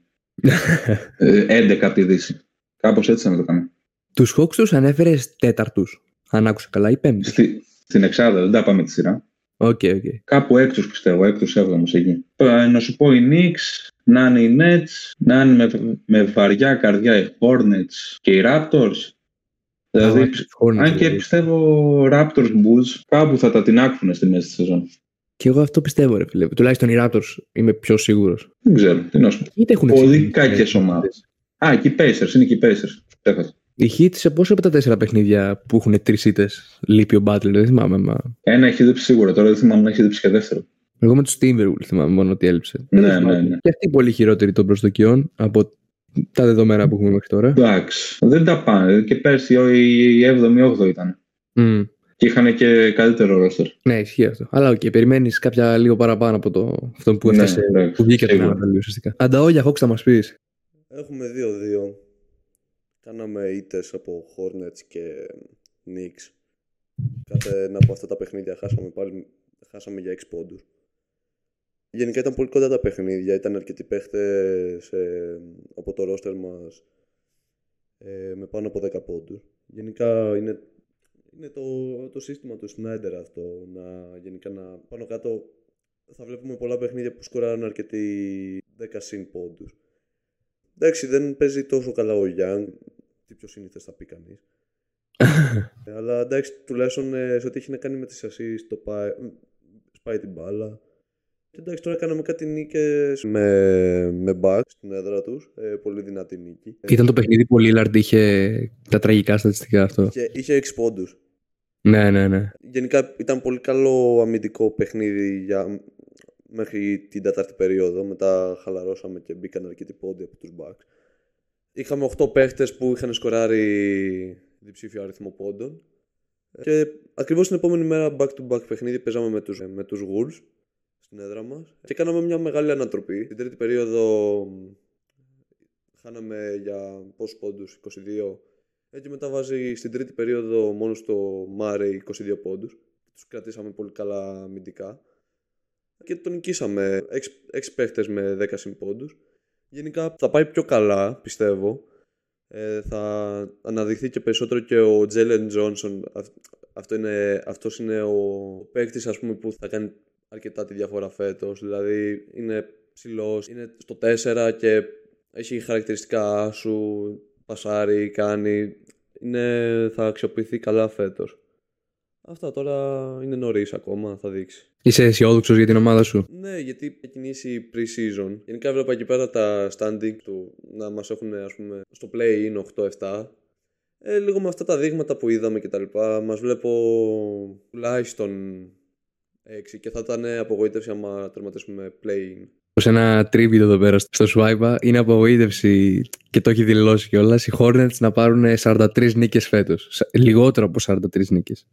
11 από τη Δύση. Κάπως έτσι θα με το κάνω. Τους Hawks τους ανέφερες τέταρτους. Αν άκουσα καλά, ή πέμπτη. Στη, στην εξάδα, δεν τα πάμε τη σειρά. Οκ, οκ. Κάπου έκτος πιστεύω, έκτος έβδομος εκεί. Ε, Να σου πω οι Knicks, να είναι οι Nets, να είναι με, με βαριά καρδιά οι Hornets και οι Raptors. Δηλαδή, Α, Hornets, αν και δηλαδή. πιστεύω Raptors Bulls κάπου θα τα τινάξουν στη μέση της σεζόν. Και εγώ αυτό πιστεύω, ρε φίλε. Τουλάχιστον οι Raptors είμαι πιο σίγουρος. Δεν ξέρω, τι να σου πω. Είτε έχουν Πολύ ξεκινήσει. κακές ομάδες. Α, και οι Pacers, είναι και οι Pacers. Ξέχασα. Οι Heat σε πόσο από τα τέσσερα παιχνίδια που έχουν τρεις ήττες λείπει ο Butler, δεν θυμάμαι. Μα... Ένα έχει λείψει σίγουρα, τώρα δεν θυμάμαι να έχει λείψει και δεύτερο. Εγώ με τους Timberwolves θυμάμαι μόνο ότι έλειψε. Ναι, Τέλος ναι, πάντων. ναι. Και αυτή πολύ χειρότερη των προσδοκιών από τα δεδομένα που έχουμε μέχρι τώρα. Εντάξει, δεν τα πάνε. Και πέρσι η 7η-8η ήταν. Μμ. Και είχαν και καλύτερο ρόστερ. Ναι, ισχύει αυτό. Αλλά οκ, περιμένεις κάποια λίγο παραπάνω από το, αυτό που Ναι, έφτασε. εντάξει, που βγήκε από την σίγουρα. Ανατολή ουσιαστικά. Ανταόλια, Hawks θα μας πεις. Έχουμε 2-2. Κάναμε ήττες από Hornets και Knicks. Κάθε ένα από αυτά τα παιχνίδια χάσαμε πάλι χάσαμε για 6 πόντους. Γενικά ήταν πολύ κοντά τα παιχνίδια. Ήταν αρκετοί παίχτες ε, από το ρόστερ μας ε, με πάνω από 10 πόντους. Γενικά είναι, είναι το, το σύστημα του Snyder αυτό. Να, γενικά να πάνω κάτω θα βλέπουμε πολλά παιχνίδια που σκοράρουν αρκετοί 10 συν πόντους. Εντάξει, δεν παίζει τόσο καλά ο Young. Τι πιο σύνηθε θα πει κανείς. (laughs) Αλλά εντάξει, τουλάχιστον ε, σε ό,τι έχει να κάνει με τις assists, το πάει, σπάει την μπάλα. Και εντάξει, τώρα κάναμε κάτι νίκες με, με Bucks στην έδρα τους. Ε, πολύ δυνατή νίκη. Ήταν το παιχνίδι που ο Lillard είχε τα τραγικά στατιστικά αυτό. Και είχε 6 πόντους. Ναι, ναι, ναι. Γενικά ήταν πολύ καλό αμυντικό παιχνίδι για... μέχρι την τέταρτη περίοδο. Μετά χαλαρώσαμε και μπήκαν αρκετοί πόντοι από τους Bucks. Είχαμε 8 παίχτες που είχαν σκοράρει διψήφιο αριθμό πόντων. Και ακριβώς την επόμενη μέρα back-to-back παιχνίδι παίζαμε με τους, με τους Wolves στην έδρα μας. Και κάναμε μια μεγάλη ανατροπή. Την τρίτη περίοδο μ, χάναμε για πόσους πόντους, 22. Ε, Και μετά βάζει στην τρίτη περίοδο μόνος στο Μάρεϊ 22 πόντους. Τους κρατήσαμε πολύ καλά αμυντικά. Και τον νικήσαμε 6, 6 παίχτες με 10 συν πόντους. Γενικά θα πάει πιο καλά, πιστεύω. Ε, θα αναδειχθεί και περισσότερο και ο Τζέλεν Τζόνσον. Αυτό είναι, αυτός είναι ο παίκτης ας πούμε, που θα κάνει αρκετά τη διαφορά φέτος. Δηλαδή είναι ψηλός, είναι στο 4 και έχει χαρακτηριστικά σου, πασάρει, κάνει. Είναι, θα αξιοποιηθεί καλά φέτος. Αυτά τώρα είναι νωρίς ακόμα, θα δείξει. Είσαι αισιόδοξος για την ομάδα σου; Ναι, γιατί έχει κινήσει pre-season. Γενικά βλέπω εκεί πέρα τα standing του να μας έχουν ας πούμε, στο play-in 8-7. Ε, λίγο με αυτά τα δείγματα που είδαμε και τα λοιπά, μας βλέπω τουλάχιστον 6 και θα ήταν απογοήτευση άμα τερματίσουμε play-in. Σε ένα τρίβιτο εδώ πέρα στο Swipe είναι απογοήτευση και το έχει δηλώσει κιόλας οι Hornets να πάρουν 43 νίκες φέτος. Λιγότερο από 43 νίκες.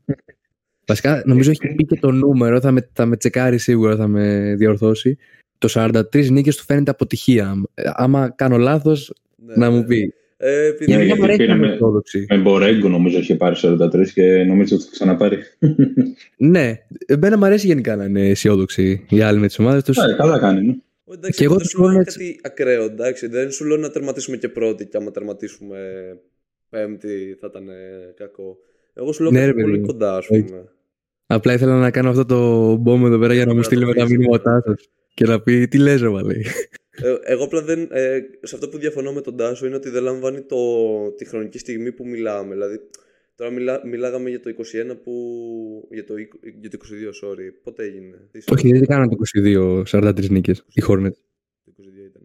Βασικά, νομίζω έχει πει και το νούμερο, θα με, θα με τσεκάρει σίγουρα, θα με διορθώσει. Το 43 νίκες του φαίνεται αποτυχία. Άμα κάνω λάθος, Ναι, να ναι. μου πει. Ε, επειδή... Για Ναι, να γιατί μου αρέσει να πήραμε- είμαι αισιόδοξη. Με Μπορέγκο νομίζω είχε πάρει 43 και νομίζω ότι θα ξαναπάρει. (laughs) Ναι, εμένα μου αρέσει γενικά να είναι αισιόδοξη οι άλλοι με τις ομάδες τους. Ε, καλά κάνει. Ναι. Ω, Εντάξει, Και εγώ δεν τους σου λέω Hornets- κάτι ακραίο, εντάξει. Δεν σου λέω να τερματίσουμε και πρώτη και άμα τερματίσουμε πέμπτη θα ήταν ε, κακό. Εγώ σου λέω Ναι, κάτι ρε παιδί πολύ μου. κοντά, ας Όχι. πούμε. Απλά ήθελα να κάνω αυτό το μπόμ εδώ πέρα για να μου Να στείλει το με τα πεις. μηνύματά σας. Και να πει τι λες ρε βαλέ. Ε, εγώ απλά δεν. Ε, σε αυτό που διαφωνώ με τον Τάσο είναι ότι δεν λαμβάνει το, τη χρονική στιγμή που μιλάμε. Δηλαδή, τώρα μιλά, μιλάγαμε για το 21 που. Για το, 20 για το 22, sorry. Πότε έγινε; Τι Όχι, δεν κάναν το 22 43 νίκες οι Hornets. Το 22 ήταν.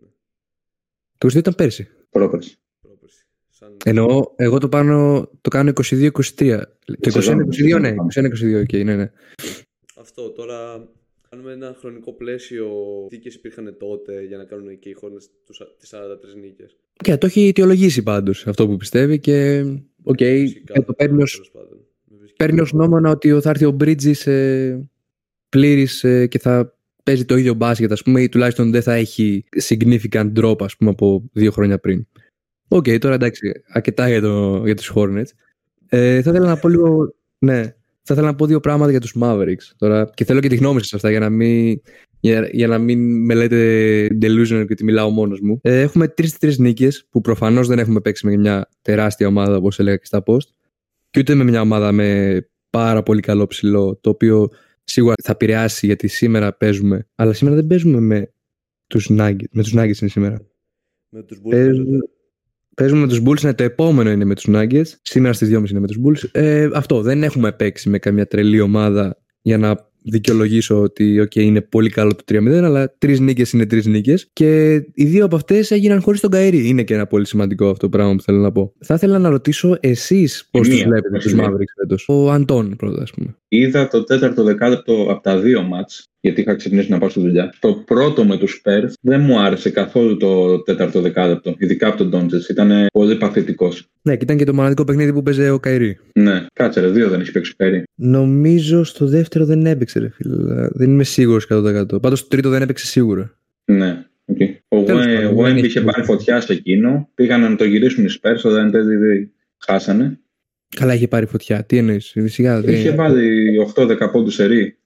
Το 22 ήταν πέρσι. Πρόπερση. Πρόπερση. Σαν... Εννοώ, εγώ το, πάνω, το κάνω 22-23. Το Σεζόν, 21-22, ναι. σεζόν. 21-22, okay, ναι, ναι. Αυτό τώρα. Κάνουμε ένα χρονικό πλαίσιο. Τι νίκες υπήρχαν τότε για να κάνουν και οι Hornets τους- τις 43 νίκες. Και το έχει αιτιολογήσει πάντως αυτό που πιστεύει και οκ, Φυσικά, ε, το παίρνει ως, τέλος πάντων. Με βρίσκει παίρνεις ως γνώμονα ότι θα έρθει ο Bridges ε, πλήρης ε, και θα παίζει το ίδιο μπάσκετ ας πούμε ή τουλάχιστον δεν θα έχει significant drop ας πούμε από δύο χρόνια πριν. Οκ, τώρα εντάξει, αρκετά για, το, για τους Hornets. Ε, θα ήθελα να πω λίγο, ναι, θα ήθελα να πω δύο πράγματα για τους Mavericks τώρα και θέλω και τη γνώμη σας αυτά για να μην, για, για να μην με λέτε delusional και ότι μιλάω μόνος μου. Ε, έχουμε τρεις-τρεις νίκες που προφανώς δεν έχουμε παίξει με μια τεράστια ομάδα όπως έλεγα και στα post και ούτε με μια ομάδα με πάρα πολύ καλό ψηλό το οποίο σίγουρα θα επηρεάσει γιατί σήμερα παίζουμε αλλά σήμερα δεν παίζουμε με τους Nuggets, με τους Nuggets είναι σήμερα. Με τους Bulls Παίζουμε, παίζετε. Παίζουμε με τους Bulls, ναι, το επόμενο είναι με τους Nuggets. Σήμερα στις 2.30 είναι με τους Bulls. Ε, αυτό, δεν έχουμε παίξει με καμιά τρελή ομάδα για να δικαιολογήσω ότι okay, είναι πολύ καλό το 3-0, αλλά τρεις νίκες είναι τρεις νίκες. Και οι δύο από αυτές έγιναν χωρίς τον Καηρή. Είναι και ένα πολύ σημαντικό αυτό το πράγμα που θέλω να πω. Θα ήθελα να ρωτήσω εσείς πώς τους μία, βλέπετε όχι τους μία. Mavericks φέτος. Ο Αντών πρώτα, ας πούμε. Είδα το τέταρτο δεκάλεπτο από τα δύο ματς, γιατί είχα ξυπνήσει να πάω στη δουλειά. Το πρώτο με τους Spurs δεν μου άρεσε καθόλου το τέταρτο δεκάλεπτο, ειδικά από τον Ντόντσιτς. Ήταν πολύ παθητικός. Ναι, και ήταν και το μοναδικό παιχνίδι που παίζε ο Kyrie. Ναι, κάτσε ρε, δύο δεν έχει παίξει ο Kyrie. Νομίζω στο δεύτερο δεν έπαιξε, ρε φίλε. Δεν είμαι σίγουρος 100%. Πάντως στο τρίτο δεν έπαιξε σίγουρα. Ναι, οκ. Ο Τέλος πάντων, Wemby δεν έχει είχε πάρει σημασία. φωτιά σε εκείνο. Πήγαν να το γυρίσουν οι Spurs, αλλά εν τέλει χάσανε. Καλά, είχε πάρει φωτιά. Τι εννοείς, σιγά. δεν- Είχε βάλει 8-10 πόντους σερί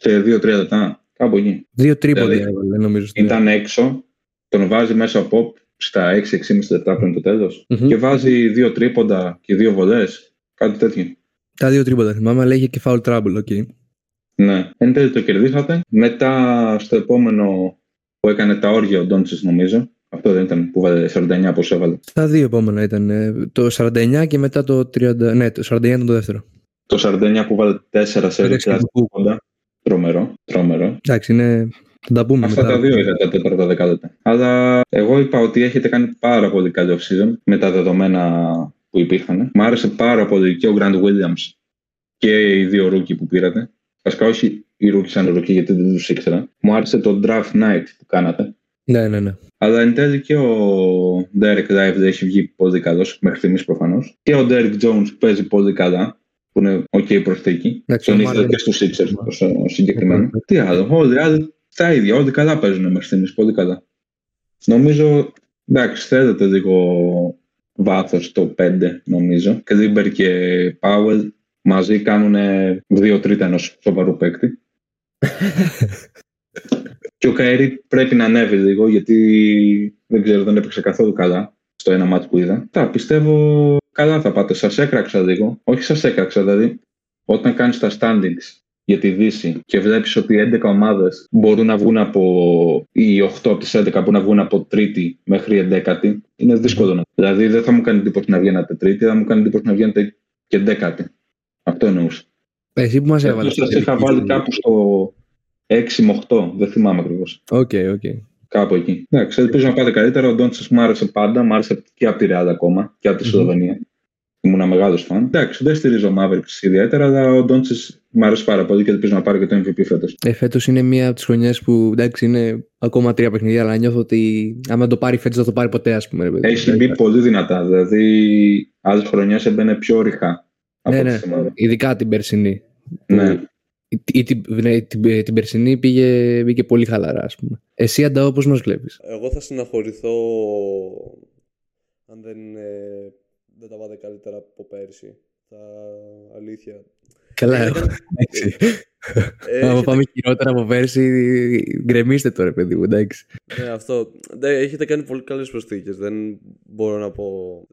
σε 2-3 λεπτά. Κάπου εκεί. Δύο τρίποντα Δηλαδή, έβαλε, νομίζω. στην- Ήταν έξω, τον βάζει μέσα ο Pop στα 6-6,5 λεπτά πριν το τέλος Μμμ. και βάζει δύο τρίποντα και δύο βολές. Κάτι τέτοιο. Τα δύο τρίποντα θυμάμαι, αλλά είχε και foul trouble, οκ. Ναι. Εν τέλει το κερδίσατε. Μετά στο επόμενο που έκανε τα όργια ο Ντόντσιτς νομίζω. Αυτό δεν ήταν που βάλε 49 πόσο έβαλε. Στα δύο επόμενα ήταν. ε, Το 49 και μετά το 30. Ναι, το 49 ήταν το δεύτερο. Το 49 που βάλε 4 σε Εντάξει, ρεξιά που- κοντά. Τρομερό, τρομερό. Εντάξει, είναι. Θα τα πούμε Αυτά μετά. τα δύο ήταν τα τέταρτα δεκάλεπτα. Αλλά εγώ είπα ότι έχετε κάνει πάρα πολύ καλή off-season με τα δεδομένα που υπήρχαν. Μ' άρεσε πάρα πολύ και ο Grant Williams και οι δύο rookie που πήρατε. Βασικά όχι οι rookie σαν rookie γιατί δεν τους ήξερα. Μου άρεσε το draft night που κάνατε. Ναι, ναι, ναι. Αλλά εν τέλει και ο Derek Lively έχει βγει πολύ καλός, μέχρι στιγμής προφανώς. Και ο Derek Jones παίζει πολύ καλά, που είναι OK προσθήκη. Εντάξει, Τον ο ήθελα Marlon- και στους Sixers ως, ο συγκεκριμένο. Ναι. Τι άλλο, όλοι οι άλλοι τα ίδια, όλοι καλά παίζουν μέχρι στιγμής, πολύ καλά. Νομίζω, εντάξει, θέλετε λίγο βάθος το 5, νομίζω. Κλίμπερ και Πάουελ μαζί κάνουν δύο τρίτα ενός σοβαρού παίκτη. (laughs) Και ο Καέρι πρέπει να ανέβει λίγο γιατί δεν ξέρω, δεν έπαιξε καθόλου καλά στο ένα μάτι που είδα. Τα πιστεύω καλά θα πάτε. Σας έκραξα λίγο. Όχι σας έκραξα, δηλαδή όταν κάνεις τα standings για τη Δύση και βλέπεις ότι 11 ομάδες μπορούν να βγουν από. οι 8 από τις 11 μπορούν να βγουν από τρίτη μέχρι 11η, είναι δύσκολο να. Δηλαδή δεν θα μου κάνει εντύπωση να βγαίνατε τρίτη, θα μου κάνει εντύπωση να βγαίνετε και δέκατη. Αυτό εννοούσα. Εσύ που μας έβαλες. Εγώ σα είχα βάλει κάπου στο 6 με 8, δεν θυμάμαι ακριβώς. Οκ, οκ. Κάπου εκεί. Εντάξει, ελπίζω να πάτε καλύτερα. Ο Ντόντσιτς μου άρεσε πάντα. Μου άρεσε και από τη Ρεάλ ακόμα και από τη Σλοβενία. Ήμουν μεγάλος φαν. Εντάξει, δεν στηρίζω Mavericks ιδιαίτερα, αλλά ο Ντόντσιτς μου αρέσει πάρα πολύ και ελπίζω να πάρει και το MVP φέτος. Ε, φέτος είναι μία από τις χρονιές που εντάξει είναι ακόμα τρία παιχνίδια, αλλά νιώθω ότι άμα το πάρει φέτος θα το πάρει ποτέ, ας πούμε. ρε παιδί. Έχει μπει πολύ δυνατά. Δηλαδή, άλλες χρονιές έμπαινε πιο ρηχά. από Ναι, ό,τι ναι. θυμάμαι. Ειδικά την περσινή. Ναι. Ή, ή την, ναι, την, την περσινή πήγε, πήγε πολύ χαλαρά, ας πούμε. Εσύ αντάω πώς μας βλέπεις; Εγώ θα συναχωρηθώ αν δεν, ε, δεν τα πάτε καλύτερα από πέρσι. Θα, αλήθεια. Καλά, Ε, εγώ. εντάξει. Ε, Άμα έχετε- πάμε χειρότερα από πέρσι, γκρεμίστε το ρε παιδί μου, εντάξει. Ναι, αυτό. Ναι, έχετε κάνει πολύ καλές προσθήκες. Δεν μπορώ να πω.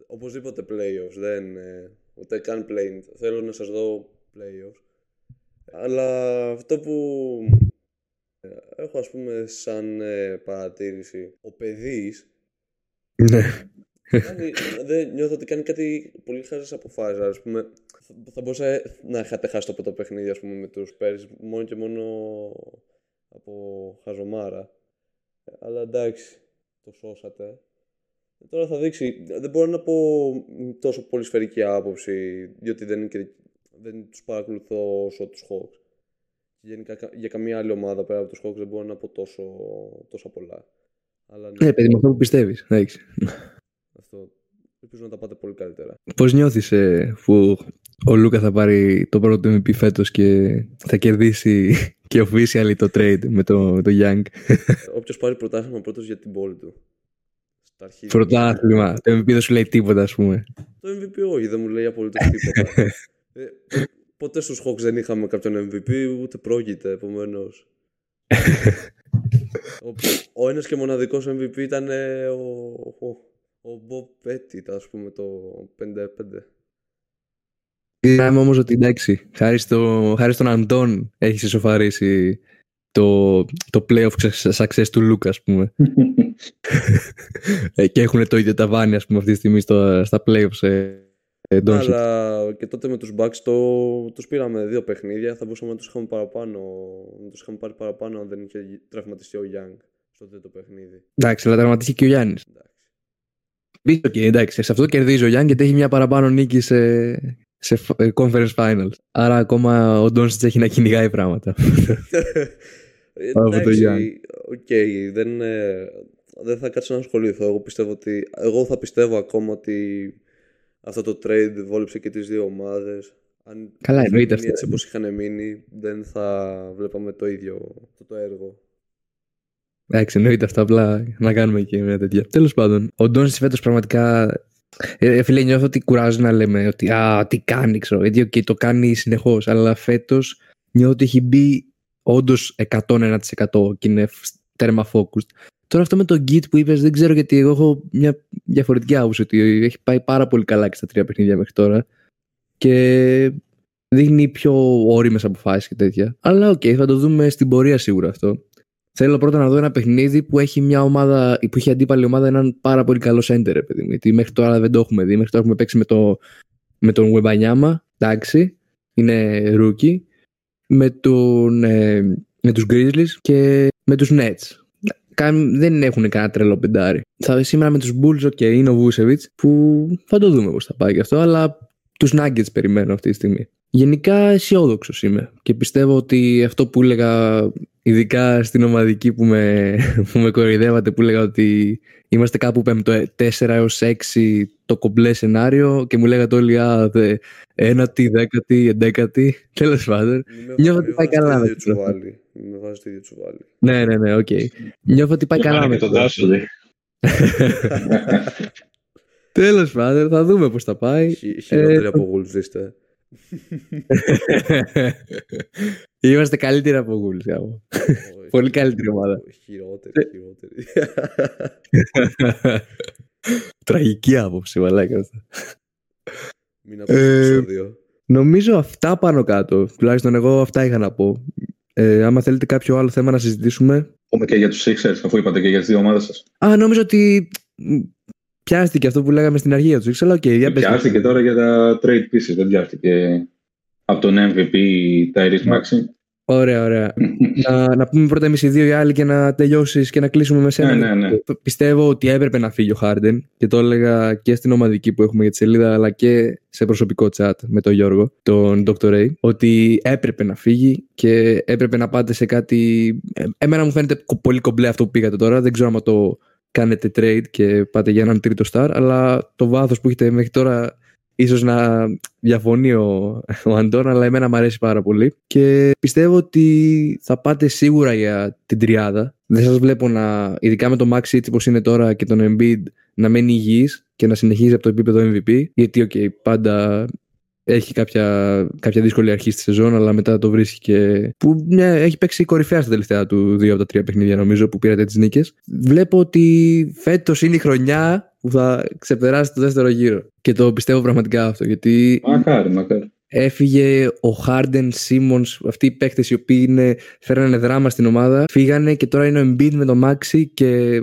Οπωσδήποτε playoffs. Δεν, ε, ούτε καν play. Θέλω να σας δω playoffs. Αλλά αυτό που ε, έχω ας πούμε σαν ε, παρατήρηση. Ο παιδής Ναι. κάνει, δεν νιώθω ότι κάνει κάτι πολύ χάζες αποφάσεις. Ας πούμε, θα, θα μπορούσα να είχατε χάσει το πρώτο παιχνίδι ας πούμε, με τους Πέρις μόνο και μόνο από χαζομάρα. Αλλά εντάξει, το σώσατε. Ε, Τώρα θα δείξει. Δεν μπορώ να πω μ, τόσο πολύ σφαιρική άποψη, διότι δεν, είναι και, δεν τους παρακολουθώ όσο τους Hawks. Γενικά κα- για καμία άλλη ομάδα πέρα από τους Hawks δεν μπορώ να πω τόσο, τόσα πολλά. Αλλά ναι, Ναι, παιδί, με αυτό που πιστεύεις. αυτό. Ελπίζω να τα πάτε πολύ καλύτερα. Πώς νιώθεις ε, που ο Λούκα θα πάρει το πρώτο MVP φέτος και θα κερδίσει (laughs) και officially το trade με το, με το Young; Όποιος πάρει πρωτάθλημα πρώτος για την πόλη του. Στα αρχή. Πρωτάθλημα. Το MVP δεν σου λέει τίποτα, ας πούμε. Το MVP όχι, δεν μου λέει απολύτως τίποτα. (laughs) ε, ποτέ στους Hawks δεν είχαμε κάποιον MVP, ούτε πρόκειται, επομένως. ο, ο ένας και μοναδικός MVP ήταν ε, ο, ο, ο Bob Pettit, ας πούμε, το 55. Είδαμε όμως ότι εντάξει, χάρη, στο, χάρη στον Αντών έχεις ισοφαρίσει το, το playoff success του Λούκα, ας πούμε. (laughs) Ε, και έχουν το ίδιο ταβάνι, ας πούμε, αυτή τη στιγμή στο, στα playoffs. Ε, ε, Doncic. Αλλά και τότε με τους Bucks το, τους πήραμε δύο παιχνίδια, θα μπορούσαμε να τους είχαμε παραπάνω, να τους είχαμε πάρει παραπάνω αν δεν είχε τραυματιστεί ο Young στο τρίτο παιχνίδι. Εντάξει, αλλά τραυματίστηκε και ο Γιάννης. Εντάξει. Οκ, εντάξει, σε αυτό κερδίζει ο Γιάννη γιατί έχει μια παραπάνω νίκη σε, σε φ- ε, conference finals. Άρα ακόμα ο Ντόντσιτς έχει να κυνηγάει πράγματα. (laughs) Από το Εντάξει, Γιάννη. οκ, δεν, ε, δεν θα κάτσω να ασχοληθώ. Εγώ πιστεύω ότι. Εγώ θα πιστεύω ακόμα ότι αυτό το trade βόλεψε και τις δύο ομάδες. Αν Καλά, είχαν εννοείται μείνει αυτό. Έτσι όπως είχαν μείνει, δεν θα βλέπαμε το ίδιο αυτό το έργο. Εντάξει, εννοείται αυτά. Απλά να κάνουμε και μια τέτοια. Τέλος πάντων, ο Ντόντσιτς φέτος πραγματικά. Ε, φίλε, νιώθω ότι κουράζει να λέμε ότι Α, τι κάνει, ξέρω. Γιατί οκ, το κάνει συνεχώς. Αλλά φέτος νιώθω ότι έχει μπει όντως 101% και είναι φ- τέρμα focused. Τώρα αυτό με το Kidd που είπες, δεν ξέρω γιατί εγώ έχω μια διαφορετική άποψη ότι έχει πάει πάρα πολύ καλά και στα τρία παιχνίδια μέχρι τώρα. Και δείχνει πιο όριμες αποφάσεις και τέτοια. Αλλά οκ, θα το δούμε στην πορεία σίγουρα αυτό. Θέλω πρώτα να δω ένα παιχνίδι που έχει μια ομάδα, που έχει αντίπαλη ομάδα έναν πάρα πολύ καλό center, ρε παιδί μου. Γιατί μέχρι τώρα δεν το έχουμε δει. Μέχρι τώρα έχουμε παίξει με, το, με τον Wembanyama, εντάξει, είναι rookie, με, τον, ε, με τους Grizzlies και με τους Nets. Καν- δεν έχουν κανένα τρελό πεντάρι. Θα σήμερα με τους Bulls, ok, είναι ο Vucevic, που θα το δούμε πώς θα πάει και αυτό, αλλά τους Nuggets περιμένω αυτή τη στιγμή. Γενικά αισιόδοξος είμαι και πιστεύω ότι αυτό που έλεγα ειδικά στην ομαδική που με, (laughs) που με κοροϊδεύατε που έλεγα ότι είμαστε κάπου πέμπτο 4 έως 6 το κομπλέ σενάριο και μου λέγατε όλοι α, δε, ένατη, δέκατη, εντέκατη (laughs) τέλος πάντων Μην με, Νιώθω μην ότι πάει βάζεις το καλά ίδιο με το τσουβάλι. Μην με βάζεις το ίδιο τσουβάλι. ναι ναι ναι οκ νιώθω ότι πάει καλά Πάνε με και τον το Τάσο, λέει. (laughs) τέλος πάντων θα δούμε πώς θα πάει Χει- Χειρότεροι Ε, από Wolves είστε. (laughs) Είμαστε καλύτεροι από Wolves. Γάμο. Όχι. Πολύ καλύτερη ομάδα. Χειρότεροι, χειρότεροι. (laughs) Τραγική άποψη, μαλάκα. αυτό. Μην ακούσει το Ε, επεισόδιο. Νομίζω αυτά πάνω κάτω. Τουλάχιστον εγώ αυτά είχα να πω. Ε, άμα θέλετε κάποιο άλλο θέμα να συζητήσουμε. Πούμε και για τους Sixers, αφού είπατε και για τις δύο ομάδες σας. Α, νόμιζα ότι μ, πιάστηκε αυτό που λέγαμε στην αρχή για τους X, αλλά οκ, για πες. Πιάστηκε τώρα για τα trade pieces, δεν πιάστηκε από τον MVP Tyrese Maxi. Ωραία, ωραία. (clears throat) να, να πούμε πρώτα εμείς οι δύο οι άλλοι και να τελειώσεις και να κλείσουμε με σένα. Ναι, ναι, ναι. Πιστεύω ότι έπρεπε να φύγει ο Χάρντεν και το έλεγα και στην ομαδική που έχουμε για τη σελίδα, αλλά και σε προσωπικό chat με τον Γιώργο, τον Dr. Ray, ότι έπρεπε να φύγει και έπρεπε να πάτε σε κάτι. Ε, Εμένα μου φαίνεται κο- πολύ κομπλέ αυτό που πήγατε τώρα. Δεν ξέρω αν το κάνετε trade και πάτε για έναν τρίτο star, αλλά το βάθος που έχετε μέχρι τώρα ίσως να διαφωνεί ο, ο Αντών, αλλά εμένα μου αρέσει πάρα πολύ. Και πιστεύω ότι θα πάτε σίγουρα για την τριάδα. Δεν σας βλέπω να, ειδικά με τον Maxey έτσι όπως είναι τώρα και τον Embiid, να μένει υγιής και να συνεχίζει από το επίπεδο MVP. Γιατί, οκ, πάντα έχει κάποια, κάποια δύσκολη αρχή στη σεζόν, αλλά μετά το βρίσκει και. που ναι, έχει παίξει κορυφαία στα τελευταία του δύο από τα τρία παιχνίδια, νομίζω, που πήρατε τις νίκες. Βλέπω ότι φέτος είναι η χρονιά που θα ξεπεράσει το δεύτερο γύρο. Και το πιστεύω πραγματικά αυτό, γιατί Μακάρι, μακάρι. έφυγε ο Χάρντεν, Σίμονς, αυτοί οι παίκτες οι οποίοι είναι, φέρανε δράμα στην ομάδα, φύγανε και τώρα είναι ο Embiid με το Μάξι και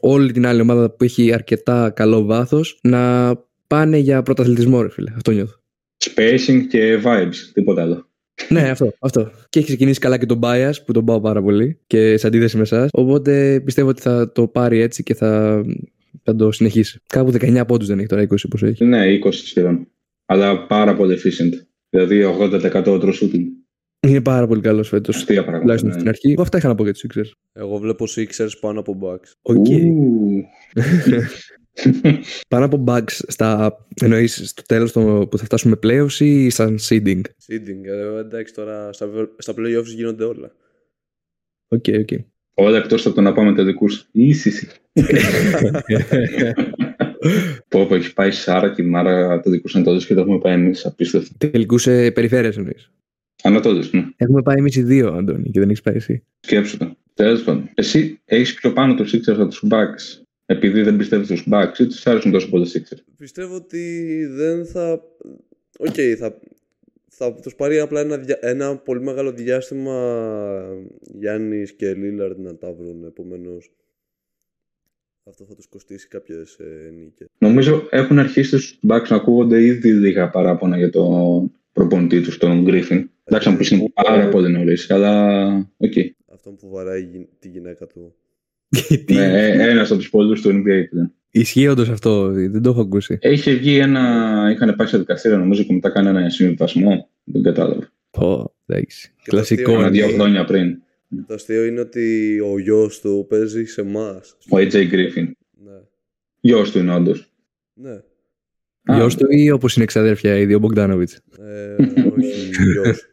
όλη την άλλη ομάδα που έχει αρκετά καλό βάθος να πάνε για πρωταθλητισμό, ρε φίλε. Αυτό νιώθω. Spacing και vibes, τίποτα άλλο. ναι, αυτό, αυτό. Και έχει ξεκινήσει καλά και τον Bias που τον πάω πάρα πολύ και σε αντίθεση με εσάς. Οπότε πιστεύω ότι θα το πάρει έτσι και θα, θα το συνεχίσει. Κάπου 19 πόντους δεν έχει τώρα, 20 πόσο έχει. Ναι, 20 σχεδόν. Αλλά πάρα πολύ efficient. Δηλαδή 80% true shooting. Είναι πάρα πολύ καλός φέτος. Αστεία πράγματα. Τουλάχιστον ναι. στην αρχή. Εγώ αυτά είχα να πω για τους Sixers. Εγώ βλέπω Sixers πάνω από Bucks. Ok. Ου. (laughs) (laughs) Πάνω από Bucks στα. εννοείς στο τέλος που θα φτάσουμε playoffs ή σαν seeding; Seeding. Ε, εντάξει, τώρα στα, στα playoffs γίνονται όλα. Ok, ok. Όλα εκτός από το να πάμε τελικούς. Ίσυση. Πω, πω, έχει πάει Σάρα και η Μάρα τελικούς Ανατολής και το έχουμε πάει εμείς. Απίστευτο. Τελικούς σε περιφέρειες εννοείς. Ανατολής, ναι. Έχουμε πάει εμείς οι δύο, Αντώνη, και δεν έχεις πάει εσύ. Σκέψου το. Τέλος πάντων. Εσύ έχεις πιο πάνω του Sixers από τους Bucks. Επειδή δεν πιστεύεις στους Bucks ή σου αρέσουν τόσο πολύ Sixers. Πιστεύω ότι δεν θα. Οκ, θα, θα τους πάρει απλά ένα, δια- ένα πολύ μεγάλο διάστημα Γιάννης και Λίλαρντ να τα βρουν. Επομένως, αυτό θα τους κοστίσει κάποιες ε, νίκες. Νομίζω έχουν αρχίσει στους Bucks να ακούγονται ήδη λίγα παράπονα για τον προπονητή τους, τον Griffin. Εντάξει, να μου πει είναι πάρα πολύ νωρίς, αλλά οκ. Αυτό που βαράει γι- τη γυναίκα του. Γιατί Ναι, ένας από τους πολλούς του NBA πλέον. ισχύει όντως αυτό, δεν το έχω ακούσει. Είχε βγει ένα. είχαν πάει σε δικαστήριο νομίζω και μετά κάνει ένα συμβιβασμό. Δεν κατάλαβα. Πω, εντάξει. Και το Κλασικό. αστείο Κάνα είναι- δύο χρόνια πριν. Το αστείο είναι ότι ο γιος του παίζει σε εμάς. Ο AJ Griffin. Ναι. Γιος του είναι όντως. Ναι. Γιος του ή όπως είναι ξαδέρφια ήδη, ο Μπογκδάνοβιτς. Ε, όχι, γιος.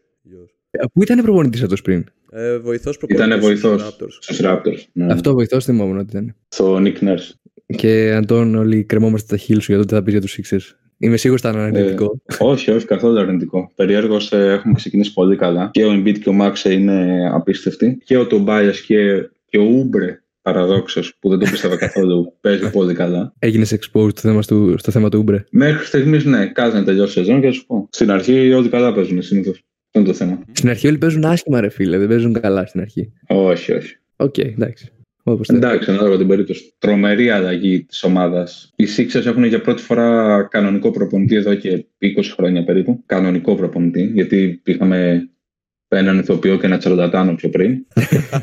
Γιος. Πού ήταν προπονητής αυτός πριν; Ε, βοηθός Ήταν προπονητής βοηθό στους Raptors. στους Raptors. Ναι. Αυτό βοηθός θυμόμουν ότι ήταν. Στο Nick Nurse. Και Αντών, όλοι κρεμόμαστε τα χείλη σου για το τι θα πεις για τους Sixers. Είμαι σίγουρος ότι ήταν αρνητικό. όχι, όχι, καθόλου αρνητικό. Περιέργω έχουμε ξεκινήσει πολύ καλά. Και ο Embiid και ο Max είναι απίστευτοι. Και ο Tobias και, και ο Ούμπρε, παραδόξως, που δεν το πίστευα καθόλου, (laughs) παίζει πολύ καλά. Έγινες exposed στο θέμα του, στο θέμα του Ούμπρε. Μέχρι στιγμής, ναι, κάτσε να τελειώσει η σεζόν και θα σου πω. Στην αρχή όλοι καλά παίζουν συνήθως. Αυτό είναι το θέμα. Στην αρχή όλοι παίζουν άσχημα, ρε φίλε. Δεν παίζουν καλά στην αρχή. Όχι, όχι. Οκ, εντάξει. Όπως θες. Εντάξει, ανάλογα την περίπτωση. Τρομερή αλλαγή της ομάδας. Οι Sixers έχουν για πρώτη φορά κανονικό προπονητή εδώ και 20 χρόνια περίπου. Κανονικό προπονητή, γιατί είχαμε έναν ηθοποιό και ένα τσαρλατάνο πιο πριν.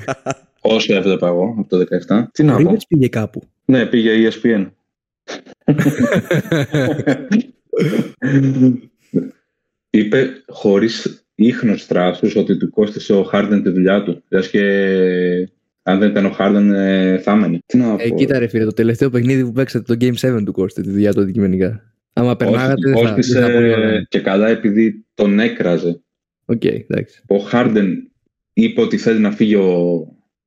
(laughs) Όσο έβλεπα εγώ από το 17. Τι να Ο πω. Rivers πήγε κάπου. Ναι, πήγε η ESPN. (laughs) Είπε χωρίς ίχνος θράσου ότι του κόστησε ο Χάρντεν τη δουλειά του. Λες και αν δεν ήταν ο Χάρντεν ε, θα έμενε. Τι να πω. Ε, κοίτα, ρε φίλε, το τελευταίο παιχνίδι που παίξατε, το Game 7 του κόστησε τη δουλειά του αντικειμενικά. Άμα περνάγατε, Όχι, δεν θα, δεν θα κόστησε πολύ και καλά επειδή τον έκραζε. Οκ, εντάξει. Ο Χάρντεν είπε ότι θέλει να φύγει ο,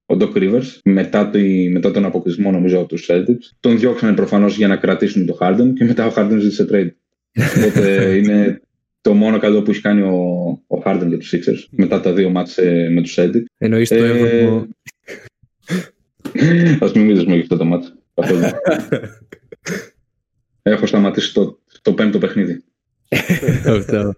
ο Doc Rivers μετά, τη, μετά τον αποκλεισμό νομίζω από τους Celtics. Τον διώξανε προφανώς για να κρατήσουν τον Harden και μετά ο Harden ζήτησε trade. (laughs) Οπότε είναι το μόνο καλό που έχει κάνει ο, ο Harden για τους Sixers μετά τα δύο μάτς ε, με τους Celtics. Εννοείς το Ε, 7ο. (laughs) Ας μην μιλήσουμε για αυτό το μάτς. καθόλου. Έχω σταματήσει το, το πέμπτο παιχνίδι. (laughs) Αυτό.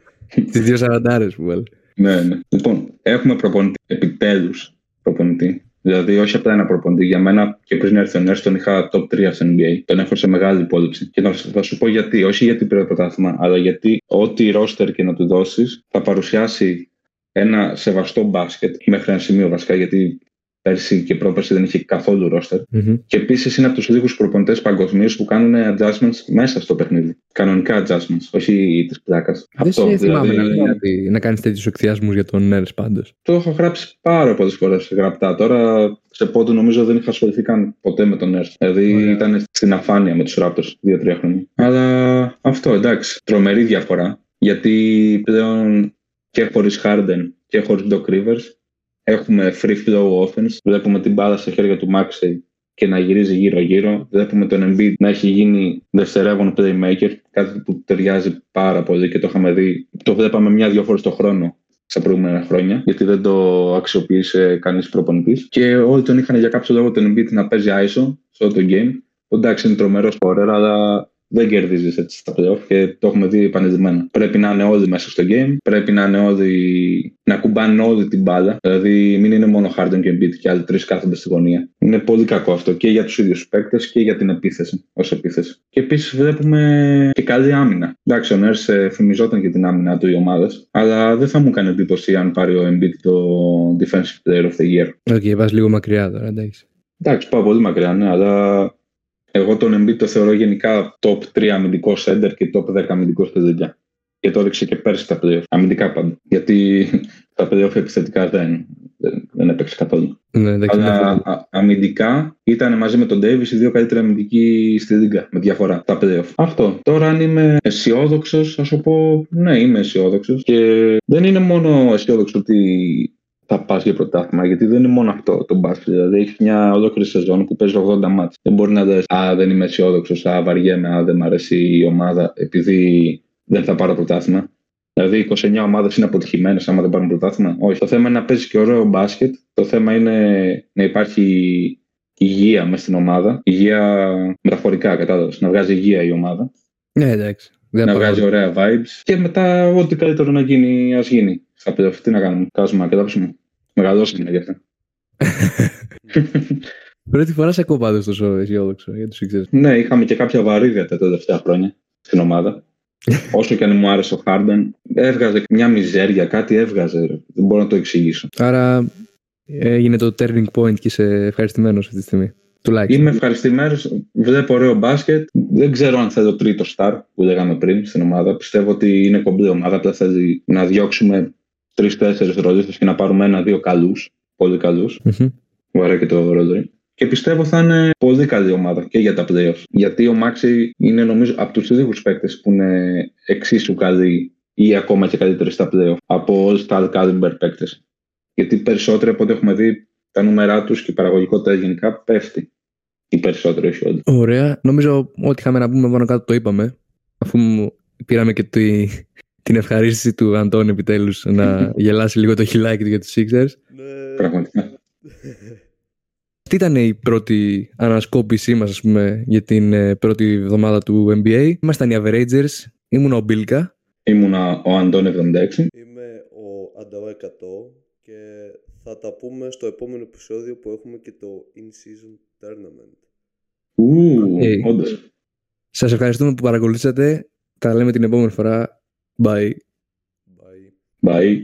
Τις δύο σαραντάρες που βάλε. Ναι, ναι. Λοιπόν, έχουμε προπονητή, επιτέλους προπονητή, Δηλαδή, όχι απλά ένα προποντή. Για μένα και πριν έρθει ο Νέρς, τον είχα top 3 στο NBA. Τον έχω σε μεγάλη υπόλοιψη. Και θα σου πω γιατί. Όχι γιατί πήρε πρωτάθλημα, αλλά γιατί ό,τι ρόστερ και να του δώσεις θα παρουσιάσει ένα σεβαστό μπάσκετ μέχρι ένα σημείο βασικά. Γιατί πέρσι και πρόπερσι δεν είχε καθόλου ρόστερ. Mm-hmm. Και επίσης είναι από τους λίγους προπονητές παγκοσμίως που κάνουν adjustments μέσα στο παιχνίδι. Κανονικά adjustments, όχι της πλάκας. Δεν σε θυμάμαι δηλαδή, να, να, να κάνεις τέτοιους εκθιασμούς για τον Νέρς πάντως. Το έχω γράψει πάρα πολλές φορές γραπτά. Τώρα σε πότε νομίζω δεν είχα ασχοληθεί καν ποτέ με τον Νέρς. Δηλαδή Ωραία. ήταν στην αφάνεια με τους Raptors δύο-τρία χρόνια. Αλλά αυτό εντάξει. Τρομερή διαφορά. Γιατί πλέον και χωρίς Harden και χωρίς Doc Rivers Έχουμε free flow offense. Βλέπουμε την μπάλα στα χέρια του Maxey και να γυρίζει γύρω-γύρω. Βλέπουμε τον Embiid να έχει γίνει δευτερεύον playmaker, κάτι που ταιριάζει πάρα πολύ και το είχαμε δει. Το βλέπαμε μια-δυο φορές το χρόνο στα προηγούμενα χρόνια, γιατί δεν το αξιοποίησε κανείς προπονητής. Και όλοι τον είχαν για κάποιο λόγο τον Embiid να παίζει ISO σε όλο το game. Εντάξει, είναι τρομερός scorer, αλλά δεν κερδίζεις έτσι στα playoff και το έχουμε δει επανειλημμένα. Πρέπει να είναι όλοι μέσα στο game, πρέπει να είναι όλοι να ακουμπάνε όλοι την μπάλα. Δηλαδή, μην είναι μόνο Harden και Embiid και άλλοι τρεις κάθονται στη γωνία. Είναι πολύ κακό αυτό και για τους ίδιους παίκτες και για την επίθεση ως επίθεση. Και επίσης βλέπουμε και καλή άμυνα. Εντάξει, ο Nurse θυμιζόταν και την άμυνα του οι ομάδες, αλλά δεν θα μου κάνει εντύπωση αν πάρει ο Embiid το Defensive Player of the Year. Ok, okay, πας λίγο μακριά τώρα, εντάξει. Εντάξει, πάω πολύ μακριά, ναι, αλλά εγώ τον Embiid το θεωρώ γενικά top 3 αμυντικό center και top 10 αμυντικό στη δουλειά. Και το έδειξε και πέρσι τα playoff. Αμυντικά πάντα. Γιατί (laughs) τα playoff επιθετικά δεν, δεν, δεν έπαιξε καθόλου. Ναι, δεν Αλλά α, αμυντικά ήταν μαζί με τον Davis οι δύο καλύτεροι αμυντικοί στη Λίγκα με διαφορά τα playoff. Αυτό. Τώρα αν είμαι αισιόδοξος, θα σου πω ναι, είμαι αισιόδοξος. Και δεν είναι μόνο αισιόδοξο ότι θα πας για πρωτάθλημα. Γιατί δεν είναι μόνο αυτό το μπάσκετ. Δηλαδή έχεις μια ολόκληρη σεζόν που παίζει 80 μάτια. Δεν μπορεί να λε Α, δεν είμαι αισιόδοξος. Α, βαριέμαι. Α, δεν μου αρέσει η ομάδα επειδή δεν θα πάρω πρωτάθλημα. Δηλαδή 29 ομάδες είναι αποτυχημένες άμα δεν πάρουν πρωτάθλημα. Όχι. Το θέμα είναι να παίζει και ωραίο μπάσκετ. Το θέμα είναι να υπάρχει υγεία μέσα στην ομάδα. Υγεία μεταφορικά, κατάλαβες. Να βγάζει υγεία η ομάδα. Ναι, εντάξει. Δεν να βγάζει ωραία vibes. Και μετά, ό,τι καλύτερο να γίνει, ας γίνει. Στα playoff, τι να κάνουμε. Κάζουμε και δάψουμε. Μεγαλώσαμε γι' αυτό. (laughs) Πρώτη φορά σε ακούω πάντως τόσο αισιόδοξο για τους Sixers. Ναι, είχαμε και κάποια βαρύδια τα τελευταία χρόνια στην ομάδα. (laughs) Όσο και αν μου άρεσε ο Χάρντεν, έβγαζε μια μιζέρια, κάτι έβγαζε. Δεν μπορώ να το εξηγήσω. Άρα έγινε το turning point και είσαι ευχαριστημένος αυτή τη στιγμή. Τουλάχιστον. Είμαι ευχαριστημένος. Βλέπω ωραίο μπάσκετ. Δεν ξέρω αν θέλω τρίτο star που λέγαμε πριν στην ομάδα. Πιστεύω ότι είναι κομπλή ομάδα. Απλά θέλει να διώξουμε τρει-τέσσερι ρολίστε και να πάρουμε ένα-δύο καλούς. Πολύ καλούς. Mm-hmm. Βαρέ και το ρολόι. Και πιστεύω θα είναι πολύ καλή ομάδα και για τα playoffs. Γιατί ο Μάξι είναι νομίζω από τους λίγους παίκτες που είναι εξίσου καλοί ή ακόμα και καλύτεροι στα playoff από όλου τα caliber παίκτες. Γιατί περισσότεροι από ό,τι έχουμε δει τα νούμερά τους και η παραγωγικότητα γενικά πέφτει. Οι περισσότεροι, όχι όλοι. Ωραία. Νομίζω ότι είχαμε να πούμε πάνω κάτω το είπαμε. Αφού πήραμε και τη, την ευχαρίστηση του Αντώνη επιτέλους να (laughs) γελάσει λίγο το χιλάκι του για τους Sixers. Ναι. Πραγματικά. (laughs) Τι ήταν η πρώτη ανασκόπησή μας, ας πούμε, για την ε, πρώτη εβδομάδα του NBA. Ήμασταν οι Averagers, ήμουν ο Μπίλκα. Ήμουνα ο Αντώνη 76. Είμαι ο Ανταό 100 και θα τα πούμε στο επόμενο επεισόδιο που έχουμε και το In-Season Tournament. Ου, Okay. όντως. Σας ευχαριστούμε που παρακολουθήσατε. Τα λέμε την επόμενη φορά. Bye. Bye. Bye.